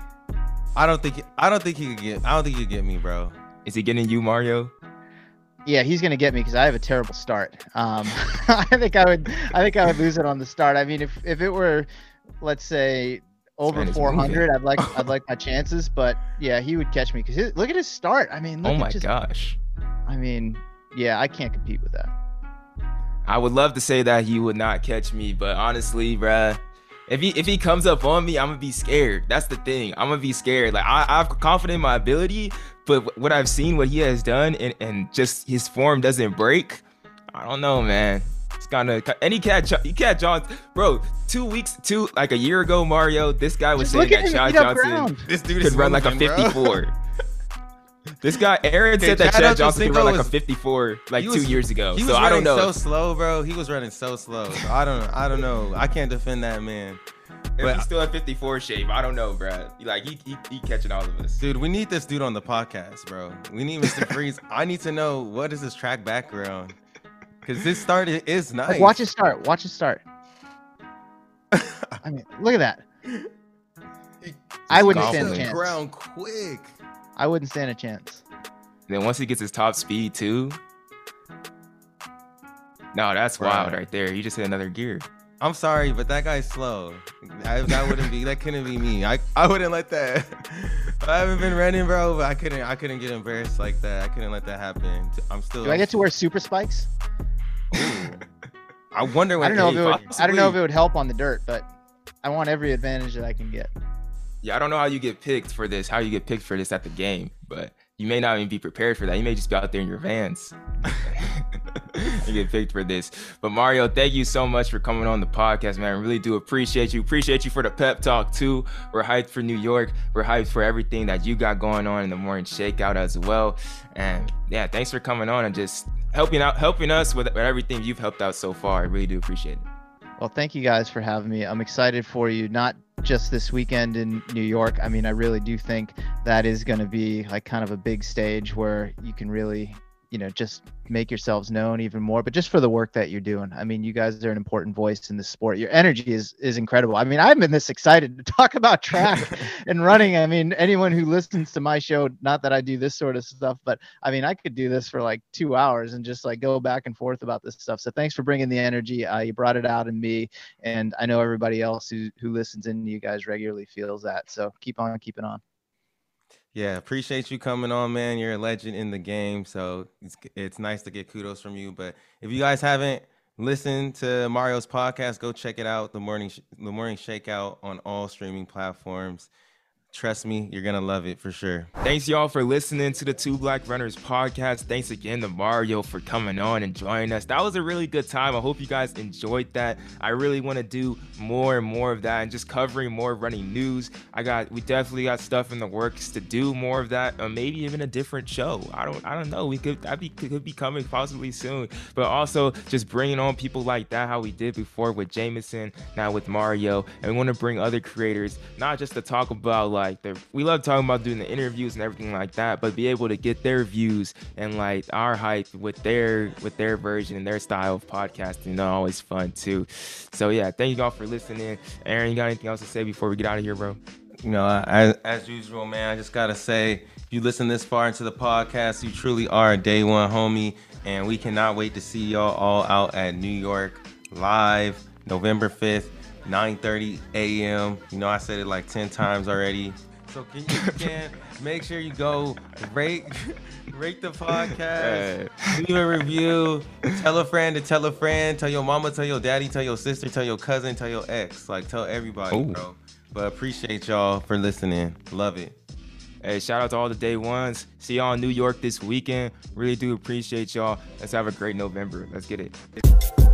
I don't think, I don't think he could get, I don't think he could get me, bro. Is he getting you, Mario? Yeah, he's gonna get me because I have a terrible start. Um, I think I would. I think I would lose it on the start. I mean, if if it were, let's say, over 400, I'd like I'd like my chances. But yeah, he would catch me because look at his start. I mean, look Oh at my just, gosh. I mean, yeah, I can't compete with that. I would love to say that he would not catch me, but honestly, bruh, if he if he comes up on me, I'm gonna be scared. That's the thing. I'm gonna be scared. Like I, I'm confident in my ability, but what I've seen, what he has done, and, and just his form doesn't break. I don't know, man. It's kind of any cat. You cat Johnson, bro. Two weeks, two like a year ago, Mario. This guy was Just saying that him Chad Johnson. This dude could is run like a 54. this guy, Aaron Okay, said that Chad Chad Johnson could run Ochocinco like a 54 like He two years ago. He was So I don't know. so slow, bro. He was running so slow. So I don't, know. I don't know. I can't defend that man. If But- he's still at 54 shape, I don't know, bro. Like he, he, he catching all of us. Dude, we need this dude on the podcast, bro. We need Mr. Freeze. I need to know what is his track background. Cause this start is nice. Like, watch it start. Watch it start. I mean, look at that. I wouldn't stand a chance. ground quick. I wouldn't stand a chance. Then once he gets his top speed too. No, that's Bro. wild right there. He just hit another gear. I'm sorry, but that guy's slow. I, that wouldn't be. That couldn't be me. I, I wouldn't let that. I haven't been running, bro. But I couldn't. I couldn't get embarrassed like that. I couldn't let that happen. I'm still. Do I get to wear super spikes? I wonder what. I don't know if it would, I don't know if it would help on the dirt, but I want every advantage that I can get. Yeah, I don't know how you get picked for this, how you get picked for this at the game, but you may not even be prepared for that. You may just be out there in your vans. you get picked for this. But Mario, thank you so much for coming on the podcast, man. I really do appreciate you. Appreciate you for the pep talk too. We're hyped for New York. We're hyped for everything that you got going on in the morning shakeout as well. And yeah, thanks for coming on and just helping out, helping us with, with everything you've helped out so far. I really do appreciate it. Well, thank you guys for having me. I'm excited for you, not just this weekend in New York. I mean, I really do think that is going to be like kind of a big stage where you can really, you know, just make yourselves known even more, but just for the work that you're doing. I mean, you guys are an important voice in the sport. Your energy is is incredible. I mean, I've been this excited to talk about track and running. I mean, anyone who listens to my show, not that I do this sort of stuff, but I mean, I could do this for like two hours and just like go back and forth about this stuff. So thanks for bringing the energy. Uh, you brought it out in me, and I know everybody else who who listens in to you guys regularly feels that. So keep on keeping on. Yeah, appreciate you coming on, man. You're a legend in the game, so it's it's nice to get kudos from you. But if you guys haven't listened to Mario's podcast, go check it out. The morning the morning shakeout on all streaming platforms. Trust me, you're gonna love it for sure. Thanks y'all for listening to the Two Black Runners podcast. Thanks again to Mario for coming on and joining us. That was a really good time. I hope you guys enjoyed that. I really want to do more and more of that and just covering more running news. I got we definitely got stuff in the works to do more of that, or maybe even a different show. I don't I don't know. We could that be could be coming possibly soon. But also just bringing on people like that, how we did before with Jameson, now with Mario, and we want to bring other creators, not just to talk about like the we love talking about doing the interviews and everything like that, but be able to get their views and like our hype with their with their version and their style of podcasting. You know, always fun too. So yeah, thank you all for listening. Aaron, you got anything else to say before we get out of here, bro? You know, as, as usual, man, I just gotta say, if you listen this far into the podcast, you truly are a day one homie, and we cannot wait to see y'all all out at New York live, November fifth, 9:30 a.m. You know, I said it like 10 times already. So can you can make sure you go rate rate the podcast, leave a review, tell a friend to tell a friend, tell your mama, tell your daddy, tell your sister, tell your cousin, tell your ex, like tell everybody, Ooh. bro. But appreciate y'all for listening. Love it. Hey, shout out to all the day ones. See y'all in New York this weekend. Really do appreciate y'all. Let's have a great November. Let's get it.